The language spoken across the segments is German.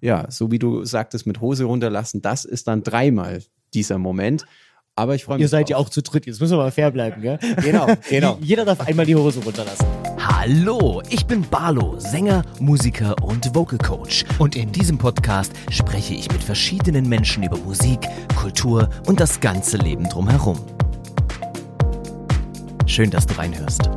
ja, so wie du sagtest, mit Hose runterlassen, das ist dann dreimal dieser Moment. Aber ich freue mich. Ihr seid ja auch zu dritt, jetzt müssen wir mal fair bleiben, gell? Genau, genau. Jeder darf einmal die Hose runterlassen. Hallo, ich bin Barlo, Sänger, Musiker und Vocal Coach. Und in diesem Podcast spreche ich mit verschiedenen Menschen über Musik, Kultur und das ganze Leben drumherum. Schön, dass du reinhörst.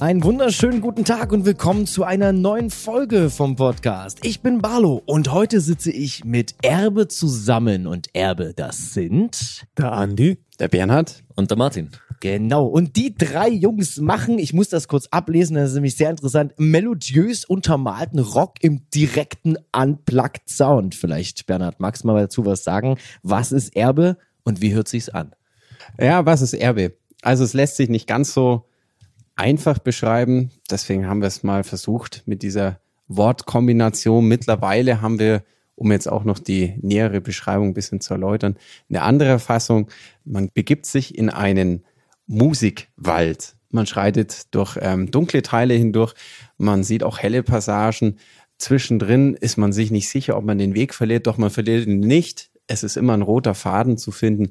Einen wunderschönen guten Tag und willkommen zu einer neuen Folge vom Podcast. Ich bin Barlo und heute sitze ich mit Erbe zusammen und Erbe, das sind der Andi, der Bernhard und der Martin. Genau. Und die drei Jungs machen, ich muss das kurz ablesen, das ist nämlich sehr interessant, melodiös untermalten Rock im direkten Unplugged Sound. Vielleicht, Bernhard, magst du mal dazu was sagen? Was ist Erbe und wie hört sich's an? Ja, was ist Erbe? Also es lässt sich nicht ganz so einfach beschreiben. Deswegen haben wir es mal versucht mit dieser Wortkombination. Mittlerweile haben wir, um jetzt auch noch die nähere Beschreibung ein bisschen zu erläutern, eine andere Fassung. Man begibt sich in einen Musikwald. Man schreitet durch ähm, dunkle Teile hindurch. Man sieht auch helle Passagen. Zwischendrin ist man sich nicht sicher, ob man den Weg verliert, doch man verliert ihn nicht. Es ist immer ein roter Faden zu finden.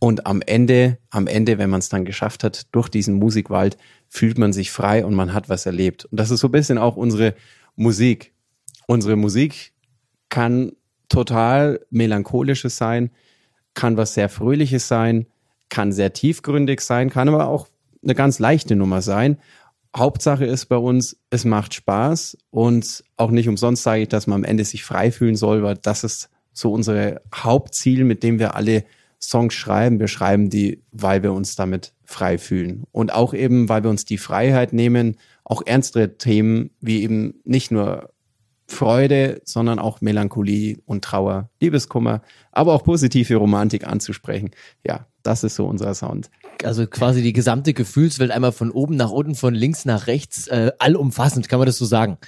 Und am Ende, am Ende, wenn man es dann geschafft hat, durch diesen Musikwald, fühlt man sich frei und man hat was erlebt. Und das ist so ein bisschen auch unsere Musik. Unsere Musik kann total melancholisches sein, kann was sehr fröhliches sein, kann sehr tiefgründig sein, kann aber auch eine ganz leichte Nummer sein. Hauptsache ist bei uns, es macht Spaß und auch nicht umsonst sage ich, dass man am Ende sich frei fühlen soll, weil das ist so unser Hauptziel, mit dem wir alle Songs schreiben. Wir schreiben die, weil wir uns damit frei fühlen. Und auch eben, weil wir uns die Freiheit nehmen, auch ernstere Themen wie eben nicht nur Freude, sondern auch Melancholie und Trauer, Liebeskummer, aber auch positive Romantik anzusprechen. Ja, das ist so unser Sound. Also quasi die gesamte Gefühlswelt einmal von oben nach unten, von links nach rechts, äh, allumfassend, kann man das so sagen?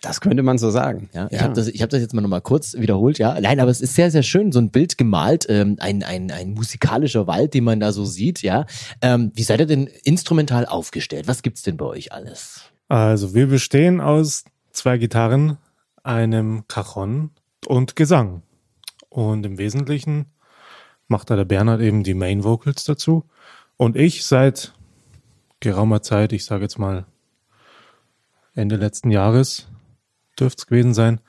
Das könnte man so sagen. Ja, ich ja. habe das, ich hab das jetzt mal nochmal kurz wiederholt. Ja, nein, aber es ist sehr, sehr schön, so ein Bild gemalt, ähm, ein, ein, ein musikalischer Wald, den man da so sieht. Ja, ähm, wie seid ihr denn instrumental aufgestellt? Was gibt's denn bei euch alles? Also wir bestehen aus zwei Gitarren, einem Cajon und Gesang. Und im Wesentlichen macht da der Bernhard eben die Main Vocals dazu. Und ich seit geraumer Zeit, ich sage jetzt mal Ende letzten Jahres, dürfte es gewesen sein,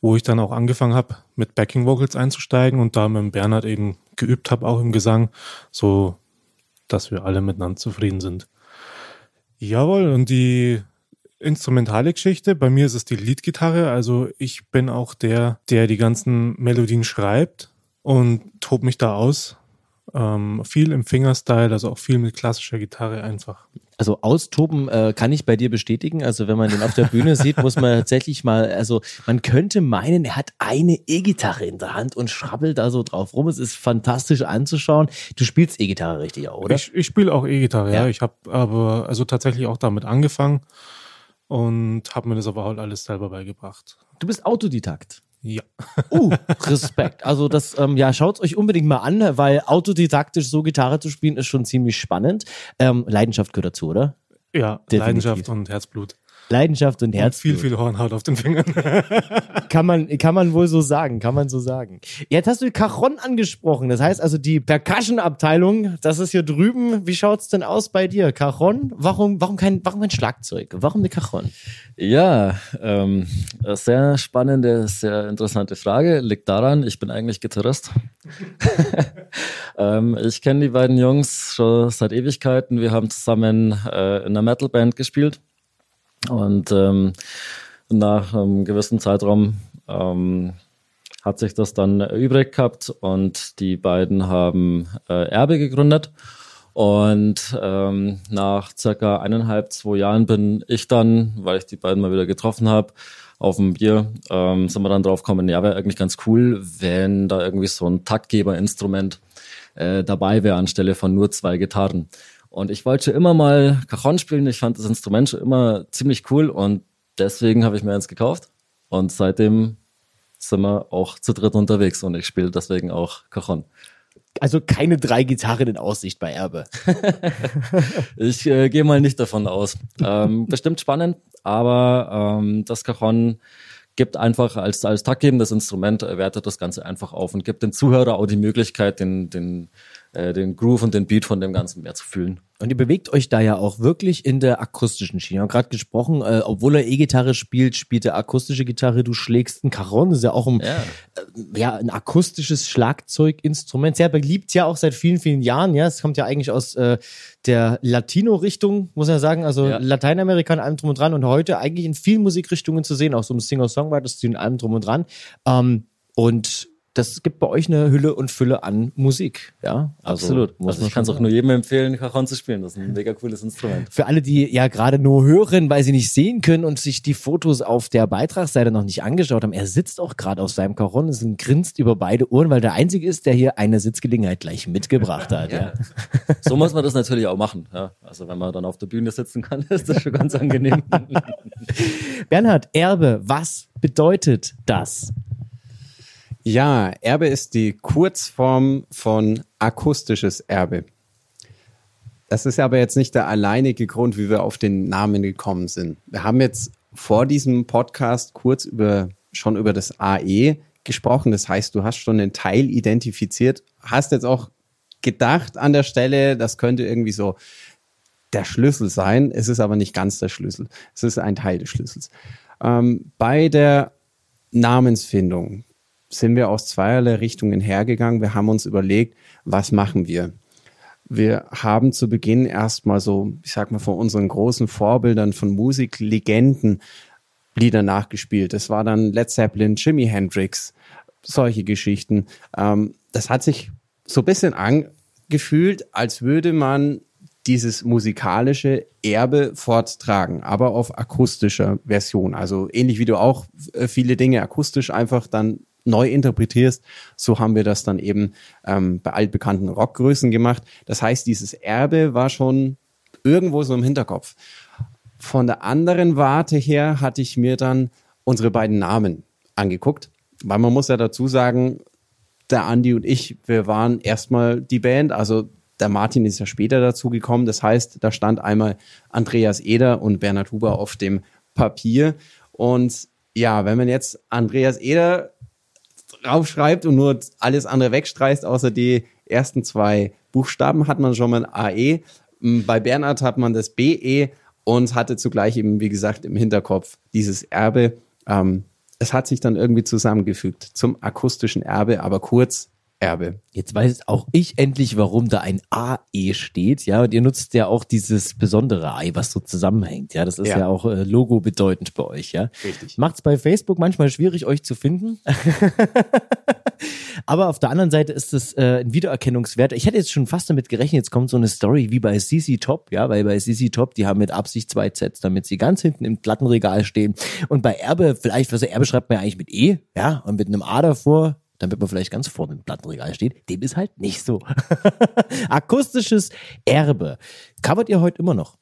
wo ich dann auch angefangen habe, mit Backing Vocals einzusteigen und da mit Bernhard eben geübt habe, auch im Gesang, so dass wir alle miteinander zufrieden sind. Jawohl, und die instrumentale Geschichte, bei mir ist es die Leadgitarre, also ich bin auch der, der die ganzen Melodien schreibt und tob mich da aus. Ähm, viel im Fingerstyle, also auch viel mit klassischer Gitarre einfach. Also austoben äh, kann ich bei dir bestätigen. Also wenn man den auf der Bühne sieht, muss man tatsächlich mal, also man könnte meinen, er hat eine E-Gitarre in der Hand und schrabbelt da so drauf rum. Es ist fantastisch anzuschauen. Du spielst E-Gitarre richtig auch, oder? Ich, ich spiele auch E-Gitarre, ja. ja. Ich habe aber also tatsächlich auch damit angefangen und habe mir das aber halt alles selber beigebracht. Du bist Autodidakt. Ja. Uh, Respekt. Also das, ähm, ja, schaut euch unbedingt mal an, weil autodidaktisch so Gitarre zu spielen ist schon ziemlich spannend. Ähm, Leidenschaft gehört dazu, oder? Ja, Definitiv. Leidenschaft und Herzblut. Leidenschaft und Herz. Viel, viel Hornhaut auf den Fingern. kann man, kann man wohl so sagen, kann man so sagen. Jetzt hast du Cajon angesprochen. Das heißt also die Percussion-Abteilung, das ist hier drüben. Wie schaut's denn aus bei dir? Cajon? Warum, warum kein, warum kein Schlagzeug? Warum eine Cajon? Ja, ähm, sehr spannende, sehr interessante Frage. Liegt daran, ich bin eigentlich Gitarrist. ähm, ich kenne die beiden Jungs schon seit Ewigkeiten. Wir haben zusammen äh, in einer Metalband gespielt. Und ähm, nach einem gewissen Zeitraum ähm, hat sich das dann übrig gehabt und die beiden haben äh, Erbe gegründet. Und ähm, nach circa eineinhalb, zwei Jahren bin ich dann, weil ich die beiden mal wieder getroffen habe, auf dem Bier, ähm, sind wir dann drauf gekommen, ja, wäre eigentlich ganz cool, wenn da irgendwie so ein Taktgeberinstrument äh, dabei wäre, anstelle von nur zwei Gitarren. Und ich wollte immer mal Cajon spielen. Ich fand das Instrument schon immer ziemlich cool und deswegen habe ich mir eins gekauft. Und seitdem sind wir auch zu dritt unterwegs und ich spiele deswegen auch Cajon. also keine drei Gitarren in Aussicht bei Erbe. Ich äh, gehe mal nicht davon aus. Ähm, bestimmt spannend, aber ähm, das Cajon gibt einfach als, als taktgebendes Instrument, äh, wertet das Ganze einfach auf und gibt den Zuhörer auch die Möglichkeit, den, den, äh, den Groove und den Beat von dem Ganzen mehr zu fühlen. Und ihr bewegt euch da ja auch wirklich in der akustischen Schiene. Wir haben gerade gesprochen, äh, obwohl er E-Gitarre spielt, spielt er akustische Gitarre. Du schlägst ein Cajon, das ist ja auch ein, Ja. äh, ja, ein akustisches Schlagzeuginstrument. Sehr beliebt ja auch seit vielen, vielen Jahren. Ja, es kommt ja eigentlich aus äh, der Latino-Richtung, muss man sagen. Also Ja. Lateinamerika und allem drum und dran. Und heute eigentlich in vielen Musikrichtungen zu sehen, auch so im Singer-Songwriter und allem drum und dran. Ähm, und das gibt bei euch eine Hülle und Fülle an Musik. Ja, also, Absolut. muss Also man ich kann es auch nur jedem empfehlen, Cajon zu spielen. Das ist ein mega cooles Instrument. Für alle, die ja gerade nur hören, weil sie nicht sehen können und sich die Fotos auf der Beitragsseite noch nicht angeschaut haben, er sitzt auch gerade auf seinem Cajon und grinst über beide Ohren, weil der Einzige ist, der hier eine Sitzgelegenheit gleich mitgebracht hat. Ja. So muss man das natürlich auch machen. Ja. Also wenn man dann auf der Bühne sitzen kann, ist das schon ganz angenehm. Bernhard, Erbe, was bedeutet das? Ja, Erbe ist die Kurzform von akustisches Erbe. Das ist aber jetzt nicht der alleinige Grund, wie wir auf den Namen gekommen sind. Wir haben jetzt vor diesem Podcast kurz über, schon über das AE gesprochen. Das heißt, du hast schon einen Teil identifiziert, hast jetzt auch gedacht an der Stelle, das könnte irgendwie so der Schlüssel sein. Es ist aber nicht ganz der Schlüssel. Es ist ein Teil des Schlüssels. Ähm, bei der Namensfindung sind wir aus zweierlei Richtungen hergegangen. Wir haben uns überlegt, was machen wir? Wir haben zu Beginn erstmal so, ich sag mal, von unseren großen Vorbildern von Musiklegenden Lieder nachgespielt. Das war dann Led Zeppelin, Jimi Hendrix, solche Geschichten. Ähm, das hat sich so ein bisschen angefühlt, als würde man dieses musikalische Erbe forttragen, aber auf akustischer Version. Also ähnlich wie du auch äh, viele Dinge akustisch einfach dann neu interpretierst, so haben wir das dann eben ähm, bei altbekannten Rockgrößen gemacht. Das heißt, dieses Erbe war schon irgendwo so im Hinterkopf. Von der anderen Warte her hatte ich mir dann unsere beiden Namen angeguckt, weil man muss ja dazu sagen, der Andi und ich, wir waren erstmal die Band, also der Martin ist ja später dazu gekommen. Das heißt, da stand einmal Andreas Eder und Bernhard Huber auf dem Papier. Und ja, wenn man jetzt Andreas Eder draufschreibt und nur alles andere wegstreicht, außer die ersten zwei Buchstaben, hat man schon mal ein AE. M, Bei Bernhard hat man das BE und hatte zugleich eben, wie gesagt, im Hinterkopf dieses Erbe. Ähm, es hat sich dann irgendwie zusammengefügt zum akustischen Erbe, aber kurz Erbe. Jetzt weiß auch ich endlich, warum da ein AE steht, ja, und ihr nutzt ja auch dieses besondere Ei, was so zusammenhängt, ja, das ist ja, Ja. auch äh, Logo bedeutend bei euch, ja. Richtig. Macht's bei Facebook manchmal schwierig, euch zu finden. Aber auf der anderen Seite ist es äh, ein Wiedererkennungswert. Ich hätte jetzt schon fast damit gerechnet, jetzt kommt so eine Story wie bei CC Top, ja, weil bei CC Top, die haben mit Absicht zwei Sets, damit sie ganz hinten im Plattenregal stehen. Und bei Erbe, vielleicht, was Erbe schreibt man ja eigentlich mit E, ja, und mit einem A davor, damit man vielleicht ganz vorne im Plattenregal steht. Dem ist halt nicht so. Akustisches Erbe. Covert ihr heute immer noch?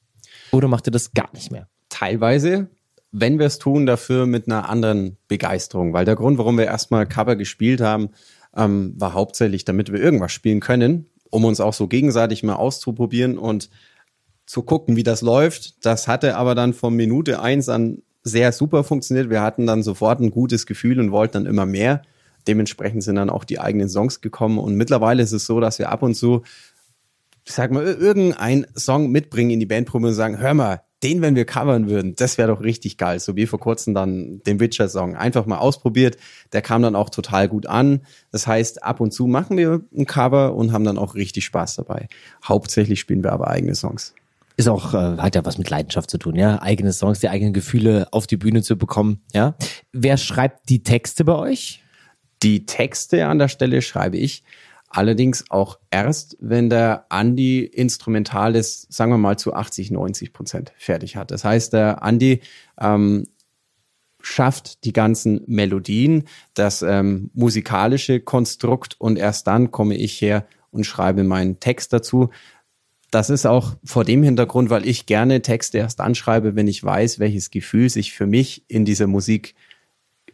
Oder macht ihr das gar nicht mehr? Teilweise, wenn wir es tun, dafür mit einer anderen Begeisterung. Weil der Grund, warum wir erstmal Cover gespielt haben, ähm, war hauptsächlich, damit wir irgendwas spielen können, um uns auch so gegenseitig mal auszuprobieren und zu gucken, wie das läuft. Das hatte aber dann von Minute eins an sehr super funktioniert. Wir hatten dann sofort ein gutes Gefühl und wollten dann immer mehr. Dementsprechend sind dann auch die eigenen Songs gekommen. Und mittlerweile ist es so, dass wir ab und zu ich sag mal, ir- irgendein Song mitbringen in die Bandprobe und sagen, hör mal, den, wenn wir covern würden, das wäre doch richtig geil. So wie vor kurzem dann den Witcher-Song. Einfach mal ausprobiert. Der kam dann auch total gut an. Das heißt, ab und zu machen wir ein Cover und haben dann auch richtig Spaß dabei. Hauptsächlich spielen wir aber eigene Songs. ist auch, äh, hat ja was mit Leidenschaft zu tun, ja. Eigene Songs, die eigenen Gefühle auf die Bühne zu bekommen, ja. Wer schreibt die Texte bei euch? Die Texte an der Stelle schreibe ich. Allerdings auch erst, wenn der Andi Instrumentales, sagen wir mal, zu 80, 90 Prozent fertig hat. Das heißt, der Andi ähm, schafft die ganzen Melodien, das ähm, musikalische Konstrukt und erst dann komme ich her und schreibe meinen Text dazu. Das ist auch vor dem Hintergrund, weil ich gerne Texte erst dann schreibe, wenn ich weiß, welches Gefühl sich für mich in dieser Musik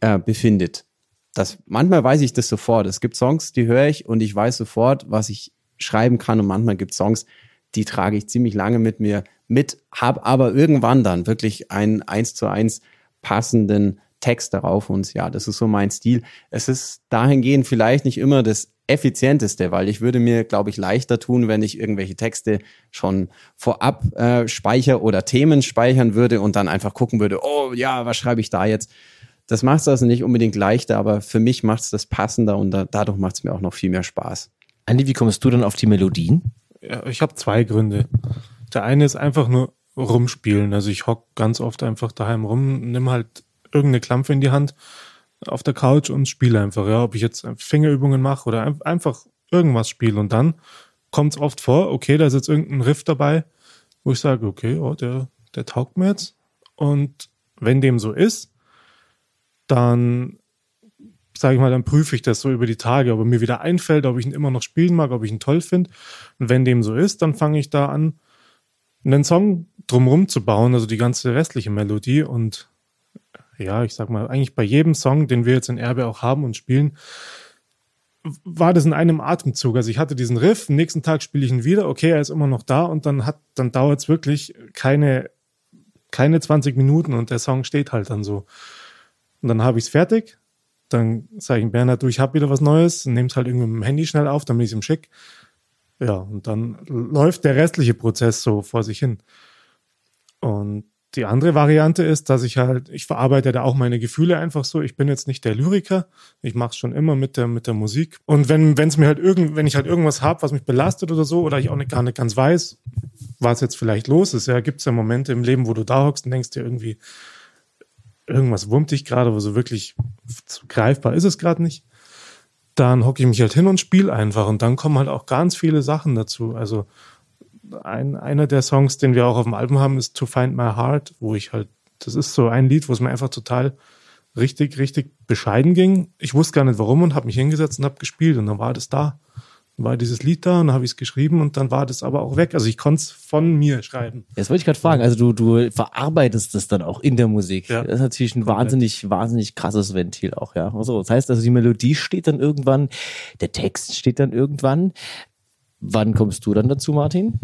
äh, befindet. Das, manchmal weiß ich das sofort. Es gibt Songs, die höre ich und ich weiß sofort, was ich schreiben kann. Und manchmal gibt es Songs, die trage ich ziemlich lange mit mir mit, habe aber irgendwann dann wirklich einen eins zu eins passenden Text darauf und ja, das ist so mein Stil. Es ist dahingehend vielleicht nicht immer das effizienteste, weil ich würde mir, glaube ich, leichter tun, wenn ich irgendwelche Texte schon vorab äh, speicher oder Themen speichern würde und dann einfach gucken würde, oh ja, was schreibe ich da jetzt? Das macht es also nicht unbedingt leichter, aber für mich macht es das passender und da, dadurch macht es mir auch noch viel mehr Spaß. Andi, wie kommst du dann auf die Melodien? Ja, ich habe zwei Gründe. Der eine ist einfach nur rumspielen. Also ich hock ganz oft einfach daheim rum, nimm halt irgendeine Klampe in die Hand auf der Couch und spiele einfach. Ja, ob ich jetzt Fingerübungen mache oder einfach irgendwas spiele. Und dann kommt es oft vor, okay, da ist jetzt irgendein Riff dabei, wo ich sage, okay, oh, der, der taugt mir jetzt. Und wenn dem so ist, dann sage ich mal, dann prüfe ich das so über die Tage, ob er mir wieder einfällt, ob ich ihn immer noch spielen mag, ob ich ihn toll finde. Und wenn dem so ist, dann fange ich da an, einen Song drumrum zu bauen, also die ganze restliche Melodie. Und ja, ich sag mal, eigentlich bei jedem Song, den wir jetzt in Erbe auch haben und spielen, war das in einem Atemzug. Also ich hatte diesen Riff, am nächsten Tag spiele ich ihn wieder, okay, er ist immer noch da und dann hat, dann dauert es wirklich keine, keine 20 Minuten und der Song steht halt dann so. Und dann habe ich es fertig, dann sage ich Bernhard, du, ich habe wieder was Neues, nehme es halt irgendwie mit dem Handy schnell auf, damit ich es ihm schick. Ja, und dann läuft der restliche Prozess so vor sich hin. Und die andere Variante ist, dass ich halt, ich verarbeite da auch meine Gefühle einfach so. Ich bin jetzt nicht der Lyriker. Ich mache es schon immer mit der, mit der Musik. Und wenn es mir halt irgend, wenn ich halt irgendwas habe, was mich belastet oder so, oder ich auch nicht, gar nicht ganz weiß, was jetzt vielleicht los ist, ja, gibt es ja Momente im Leben, wo du da hockst und denkst dir irgendwie, irgendwas wurmt dich gerade, wo so wirklich greifbar ist es gerade nicht. Dann hocke ich mich halt hin und spiele einfach. Und dann kommen halt auch ganz viele Sachen dazu. Also ein, einer der Songs, den wir auch auf dem Album haben, ist To Find My Heart, wo ich halt, das ist so ein Lied, wo es mir einfach total richtig, richtig bescheiden ging. Ich wusste gar nicht warum und habe mich hingesetzt und habe gespielt und dann war das da. War dieses Lied da und dann habe ich es geschrieben und dann war das aber auch weg. Also ich konnte es von mir schreiben. Jetzt wollte ich gerade fragen, also du, du verarbeitest das dann auch in der Musik. Ja. Das ist natürlich ein Komplett. wahnsinnig, wahnsinnig krasses Ventil auch, ja. Also, das heißt also, die Melodie steht dann irgendwann, der Text steht dann irgendwann. Wann kommst du dann dazu, Martin?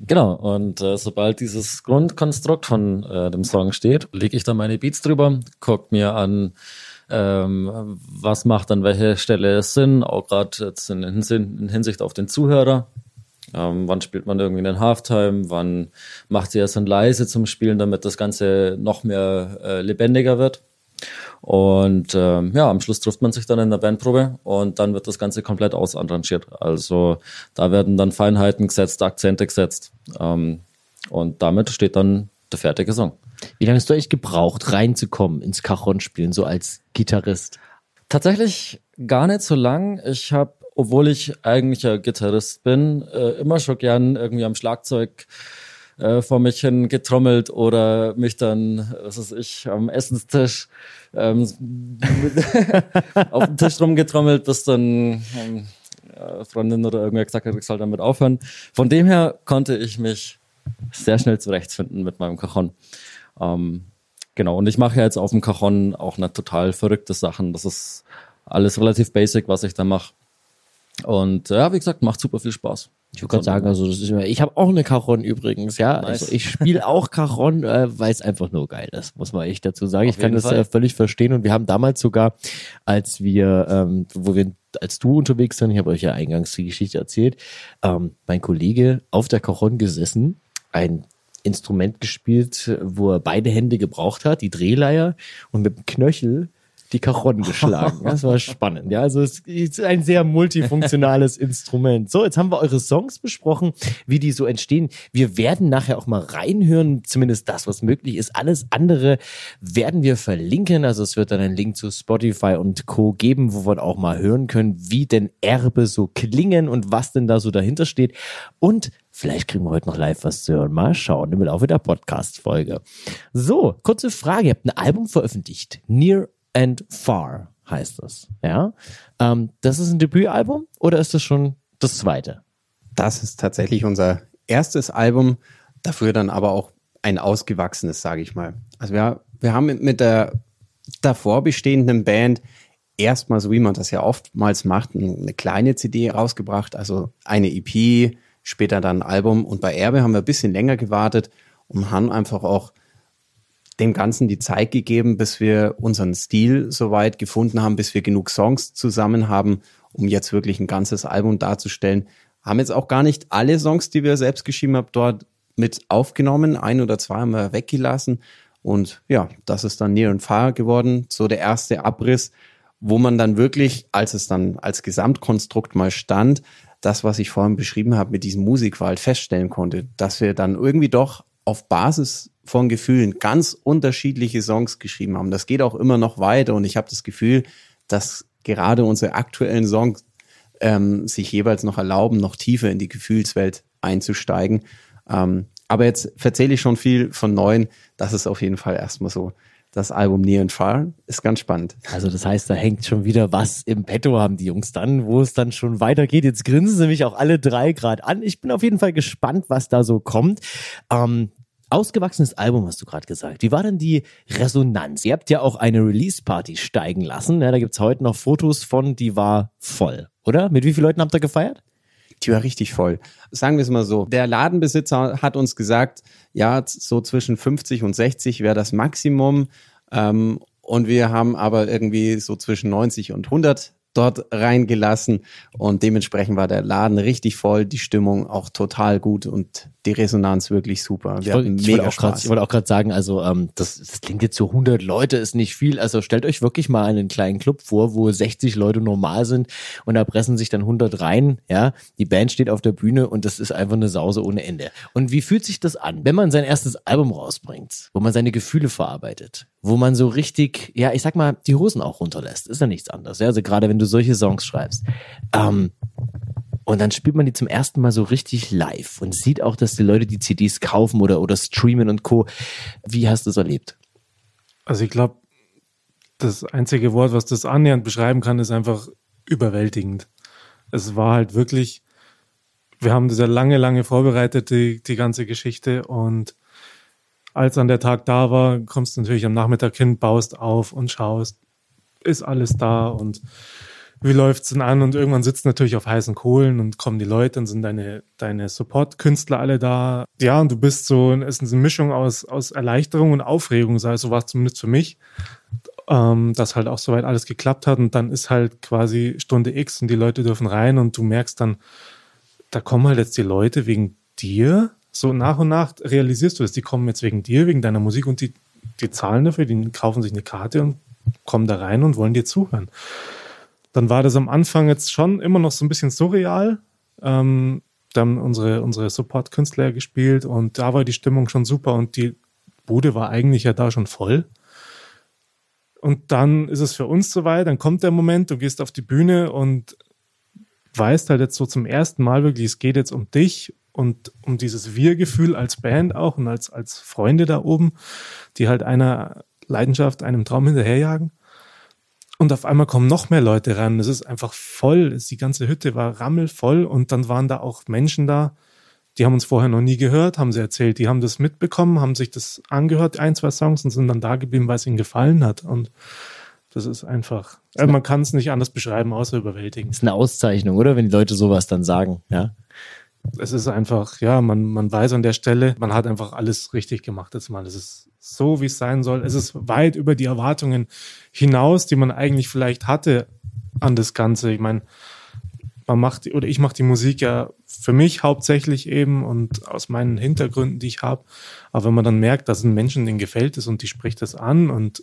Genau, und äh, sobald dieses Grundkonstrukt von äh, dem Song steht, lege ich dann meine Beats drüber, guck mir an, ähm, was macht an welcher Stelle Sinn, auch gerade jetzt in, Hinsicht- in Hinsicht auf den Zuhörer. Ähm, wann spielt man irgendwie einen Halftime, wann macht sie erst dann leise zum Spielen, damit das Ganze noch mehr äh, lebendiger wird. Und ähm, ja, am Schluss trifft man sich dann in der Bandprobe und dann wird das Ganze komplett ausarrangiert. Also da werden dann Feinheiten gesetzt, Akzente gesetzt ähm, und damit steht dann der fertige Song. Wie lange hast du eigentlich gebraucht, reinzukommen ins Cajon-Spielen, so als Gitarrist? Tatsächlich gar nicht so lang. Ich habe, obwohl ich eigentlich ein Gitarrist bin, äh, immer schon gern irgendwie am Schlagzeug äh, vor mich hin getrommelt oder mich dann, was weiß ich, am Essenstisch ähm, auf dem Tisch rumgetrommelt, bis dann ähm, Freundin oder irgendwer gesagt hat, ich soll damit aufhören. Von dem her konnte ich mich sehr schnell zurechtfinden mit meinem Cajon. Ähm, genau, und ich mache ja jetzt auf dem Cajon auch nicht total verrückte Sachen. Das ist alles relativ basic, was ich da mache. Und ja, wie gesagt, macht super viel Spaß. Ich würde gerade sagen, also das ist immer, ich habe auch eine Cajon übrigens, ja. Nice. Also ich spiele auch Cajon, äh, weil es einfach nur geil ist, muss man echt dazu sagen. Auf ich kann das äh, völlig verstehen und wir haben damals sogar, als wir, ähm, wo wir, als du unterwegs waren, ich habe euch ja eingangs die Geschichte erzählt, ähm, mein Kollege auf der Cajon gesessen, ein Instrument gespielt, wo er beide Hände gebraucht hat, die Drehleier und mit dem Knöchel die Cajon geschlagen. Das war spannend. Ja, also es ist ein sehr multifunktionales Instrument. So, jetzt haben wir eure Songs besprochen, wie die so entstehen. Wir werden nachher auch mal reinhören, zumindest das, was möglich ist. Alles andere werden wir verlinken. Also es wird dann einen Link zu Spotify und Co. geben, wo wir auch mal hören können, wie denn Erbe so klingen und was denn da so dahinter steht. Und vielleicht kriegen wir heute noch live was zu hören. Mal schauen im Laufe der Podcast-Folge. So, kurze Frage. Ihr habt ein Album veröffentlicht. Near and Far heißt das. Ja. Ähm, das ist ein Debütalbum oder ist das schon das zweite? Das ist tatsächlich unser erstes Album, dafür dann aber auch ein ausgewachsenes, sage ich mal. Also wir, wir haben mit der davor bestehenden Band erstmals, wie man das ja oftmals macht, eine kleine CD rausgebracht, also eine EP, später dann ein Album. Und bei Erbe haben wir ein bisschen länger gewartet und haben einfach auch dem Ganzen die Zeit gegeben, bis wir unseren Stil soweit gefunden haben, bis wir genug Songs zusammen haben, um jetzt wirklich ein ganzes Album darzustellen. Haben jetzt auch gar nicht alle Songs, die wir selbst geschrieben haben, dort mit aufgenommen. Ein oder zwei haben wir weggelassen. Und ja, das ist dann Near and Far geworden. So der erste Abriss, wo man dann wirklich, als es dann als Gesamtkonstrukt mal stand, das, was ich vorhin beschrieben habe, mit diesem Musikwald feststellen konnte, dass wir dann irgendwie doch auf Basis von Gefühlen ganz unterschiedliche Songs geschrieben haben. Das geht auch immer noch weiter und ich habe das Gefühl, dass gerade unsere aktuellen Songs ähm, sich jeweils noch erlauben, noch tiefer in die Gefühlswelt einzusteigen. Ähm, aber jetzt erzähle ich schon viel von neuen. Das ist auf jeden Fall erstmal so. Das Album Near and Far ist ganz spannend. Also das heißt, da hängt schon wieder was im Petto haben die Jungs dann, wo es dann schon weitergeht. Jetzt grinsen sie mich auch alle drei gerade an. Ich bin auf jeden Fall gespannt, was da so kommt. Ähm, Ausgewachsenes Album hast du gerade gesagt. Wie war denn die Resonanz? Ihr habt ja auch eine Release-Party steigen lassen. Ja, da gibt's heute noch Fotos von, die war voll, oder? Mit wie vielen Leuten habt ihr gefeiert? Die war richtig voll. Sagen wir es mal so. Der Ladenbesitzer hat uns gesagt, ja, so zwischen 50 und 60 wäre das Maximum. Ähm, und wir haben aber irgendwie so zwischen 90 und 100 dort reingelassen und dementsprechend war der Laden richtig voll, die Stimmung auch total gut und die Resonanz wirklich super. Wir ich wollte, ich wollte auch gerade sagen, also ähm, das, das klingt jetzt so 100 Leute ist nicht viel. Also stellt euch wirklich mal einen kleinen Club vor, wo 60 Leute normal sind und da pressen sich dann 100 rein. Ja, die Band steht auf der Bühne und das ist einfach eine Sause ohne Ende. Und wie fühlt sich das an, wenn man sein erstes Album rausbringt, wo man seine Gefühle verarbeitet, wo man so richtig, ja, ich sag mal, die Hosen auch runterlässt? Ist ja nichts anderes. Ja? Also gerade wenn du solche Songs schreibst. Ähm, und dann spielt man die zum ersten Mal so richtig live und sieht auch, dass die Leute die CDs kaufen oder, oder streamen und Co. Wie hast du es erlebt? Also ich glaube, das einzige Wort, was das annähernd beschreiben kann, ist einfach überwältigend. Es war halt wirklich, wir haben das ja lange, lange vorbereitet, die, die ganze Geschichte. Und als dann der Tag da war, kommst du natürlich am Nachmittag hin, baust auf und schaust, ist alles da und wie läuft's denn an? Und irgendwann sitzt natürlich auf heißen Kohlen und kommen die Leute, dann sind deine, deine Support-Künstler alle da. Ja, und du bist so, es ist eine Mischung aus, aus Erleichterung und Aufregung, so war es zumindest für mich, ähm, dass halt auch soweit alles geklappt hat. Und dann ist halt quasi Stunde X und die Leute dürfen rein und du merkst dann, da kommen halt jetzt die Leute wegen dir. So nach und nach realisierst du es, die kommen jetzt wegen dir, wegen deiner Musik und die, die zahlen dafür, die kaufen sich eine Karte und kommen da rein und wollen dir zuhören dann war das am Anfang jetzt schon immer noch so ein bisschen surreal. Ähm, dann unsere, unsere Support-Künstler gespielt und da war die Stimmung schon super und die Bude war eigentlich ja da schon voll. Und dann ist es für uns soweit, dann kommt der Moment, du gehst auf die Bühne und weißt halt jetzt so zum ersten Mal wirklich, es geht jetzt um dich und um dieses Wir-Gefühl als Band auch und als, als Freunde da oben, die halt einer Leidenschaft, einem Traum hinterherjagen. Und auf einmal kommen noch mehr Leute ran. Es ist einfach voll. Die ganze Hütte war rammelvoll und dann waren da auch Menschen da, die haben uns vorher noch nie gehört, haben sie erzählt. Die haben das mitbekommen, haben sich das angehört, ein, zwei Songs und sind dann da geblieben, weil es ihnen gefallen hat. Und das ist einfach, also man kann es nicht anders beschreiben, außer überwältigend. Das ist eine Auszeichnung, oder? Wenn die Leute sowas dann sagen, ja. Es ist einfach, ja, man, man weiß an der Stelle, man hat einfach alles richtig gemacht jetzt mal. Es ist so, wie es sein soll. Es ist weit über die Erwartungen hinaus, die man eigentlich vielleicht hatte an das Ganze. Ich meine, man macht oder ich mache die Musik ja für mich hauptsächlich eben und aus meinen Hintergründen, die ich habe. Aber wenn man dann merkt, dass ein Menschen denen gefällt es und die spricht das an und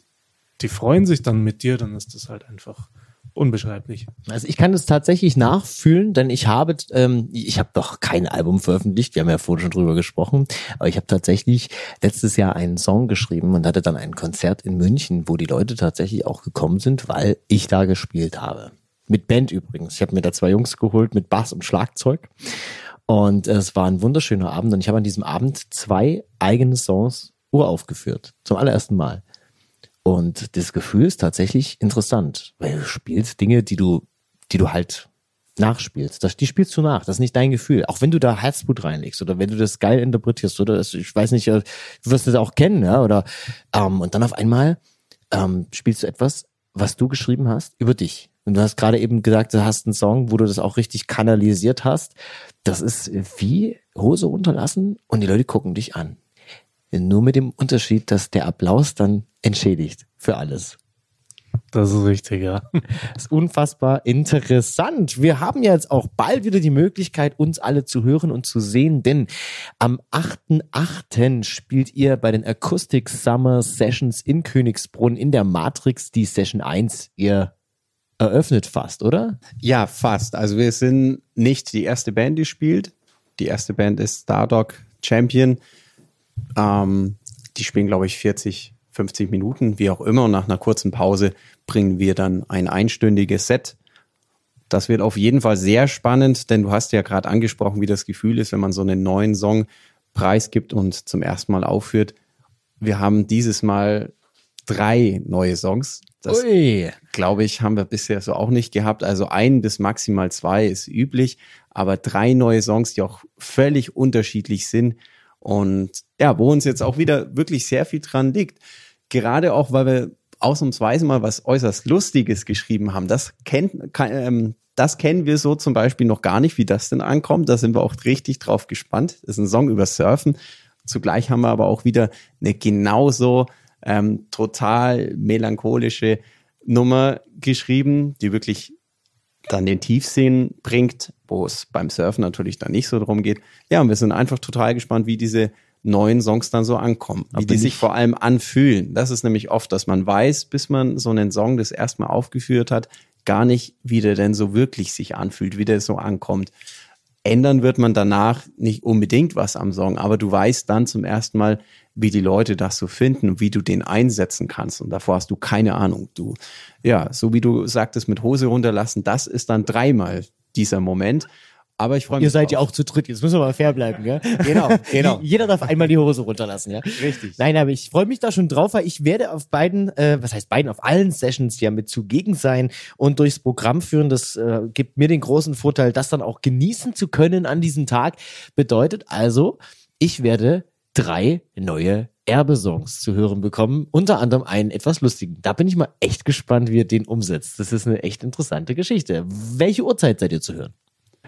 die freuen sich dann mit dir, dann ist das halt einfach unbeschreiblich. Also ich kann das tatsächlich nachfühlen, denn ich habe, ähm, ich habe doch kein Album veröffentlicht, wir haben ja vorhin schon drüber gesprochen, aber ich habe tatsächlich letztes Jahr einen Song geschrieben und hatte dann ein Konzert in München, wo die Leute tatsächlich auch gekommen sind, weil ich da gespielt habe. Mit Band übrigens. Ich habe mir da zwei Jungs geholt mit Bass und Schlagzeug. Und es war ein wunderschöner Abend und ich habe an diesem Abend zwei eigene Songs uraufgeführt. Zum allerersten Mal. Und das Gefühl ist tatsächlich interessant, weil du spielst Dinge, die du, die du halt nachspielst. Das, die spielst du nach. Das ist nicht dein Gefühl. Auch wenn du da Herzblut reinlegst oder wenn du das geil interpretierst oder das, ich weiß nicht, äh, du wirst das auch kennen, ja, oder, ähm, und dann auf einmal, ähm, spielst du etwas, was du geschrieben hast über dich. Und du hast gerade eben gesagt, du hast einen Song, wo du das auch richtig kanalisiert hast. Das ist wie Hose runterlassen und die Leute gucken dich an. Nur mit dem Unterschied, dass der Applaus dann entschädigt für alles. Das ist richtig, ja. Das ist unfassbar interessant. Wir haben ja jetzt auch bald wieder die Möglichkeit, uns alle zu hören und zu sehen, denn am 8.8. spielt ihr bei den Acoustic Summer Sessions in Königsbrunn in der Matrix die Session 1. Ihr eröffnet fast, oder? Ja, fast. Also wir sind nicht die erste Band, die spielt. Die erste Band ist Stardog Champion. Ähm, die spielen, glaube ich, 40, 50 Minuten, wie auch immer. Und nach einer kurzen Pause bringen wir dann ein einstündiges Set. Das wird auf jeden Fall sehr spannend, denn du hast ja gerade angesprochen, wie das Gefühl ist, wenn man so einen neuen Song preisgibt und zum ersten Mal aufführt. Wir haben dieses Mal drei neue Songs. Das glaube ich, haben wir bisher so auch nicht gehabt. Also ein bis maximal zwei ist üblich, aber drei neue Songs, die auch völlig unterschiedlich sind und ja, wo uns jetzt auch wieder wirklich sehr viel dran liegt. Gerade auch, weil wir ausnahmsweise mal was äußerst Lustiges geschrieben haben. Das kennt, ähm, das kennen wir so zum Beispiel noch gar nicht, wie das denn ankommt. Da sind wir auch richtig drauf gespannt. Das ist ein Song über Surfen. Zugleich haben wir aber auch wieder eine genauso ähm, total melancholische Nummer geschrieben, die wirklich dann den Tiefsinn bringt, wo es beim Surfen natürlich dann nicht so drum geht. Ja, und wir sind einfach total gespannt, wie diese neuen Songs dann so ankommen, wie die sich vor allem anfühlen. Das ist nämlich oft, dass man weiß, bis man so einen Song das erstmal aufgeführt hat, gar nicht, wie der denn so wirklich sich anfühlt, wie der so ankommt. Ändern wird man danach nicht unbedingt was am Song, aber du weißt dann zum ersten Mal, wie die Leute das so finden und wie du den einsetzen kannst. Und davor hast du keine Ahnung. Du, ja, so wie du sagtest, mit Hose runterlassen, das ist dann dreimal dieser Moment. Aber ich freue mich. Ihr seid ja auch zu dritt, jetzt müssen wir mal fair bleiben, gell? Genau, genau. Jeder darf einmal die Hose runterlassen, ja? Richtig. Nein, aber ich freue mich da schon drauf, weil ich werde auf beiden, äh, was heißt beiden, auf allen Sessions ja mit zugegen sein und durchs Programm führen. Das äh, gibt mir den großen Vorteil, das dann auch genießen zu können an diesem Tag. Bedeutet also, ich werde drei neue Erbesongs zu hören bekommen, unter anderem einen etwas lustigen. Da bin ich mal echt gespannt, wie ihr den umsetzt. Das ist eine echt interessante Geschichte. Welche Uhrzeit seid ihr zu hören?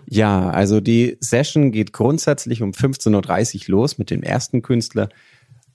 Ja, also die Session geht grundsätzlich um 15.30 Uhr los mit dem ersten Künstler.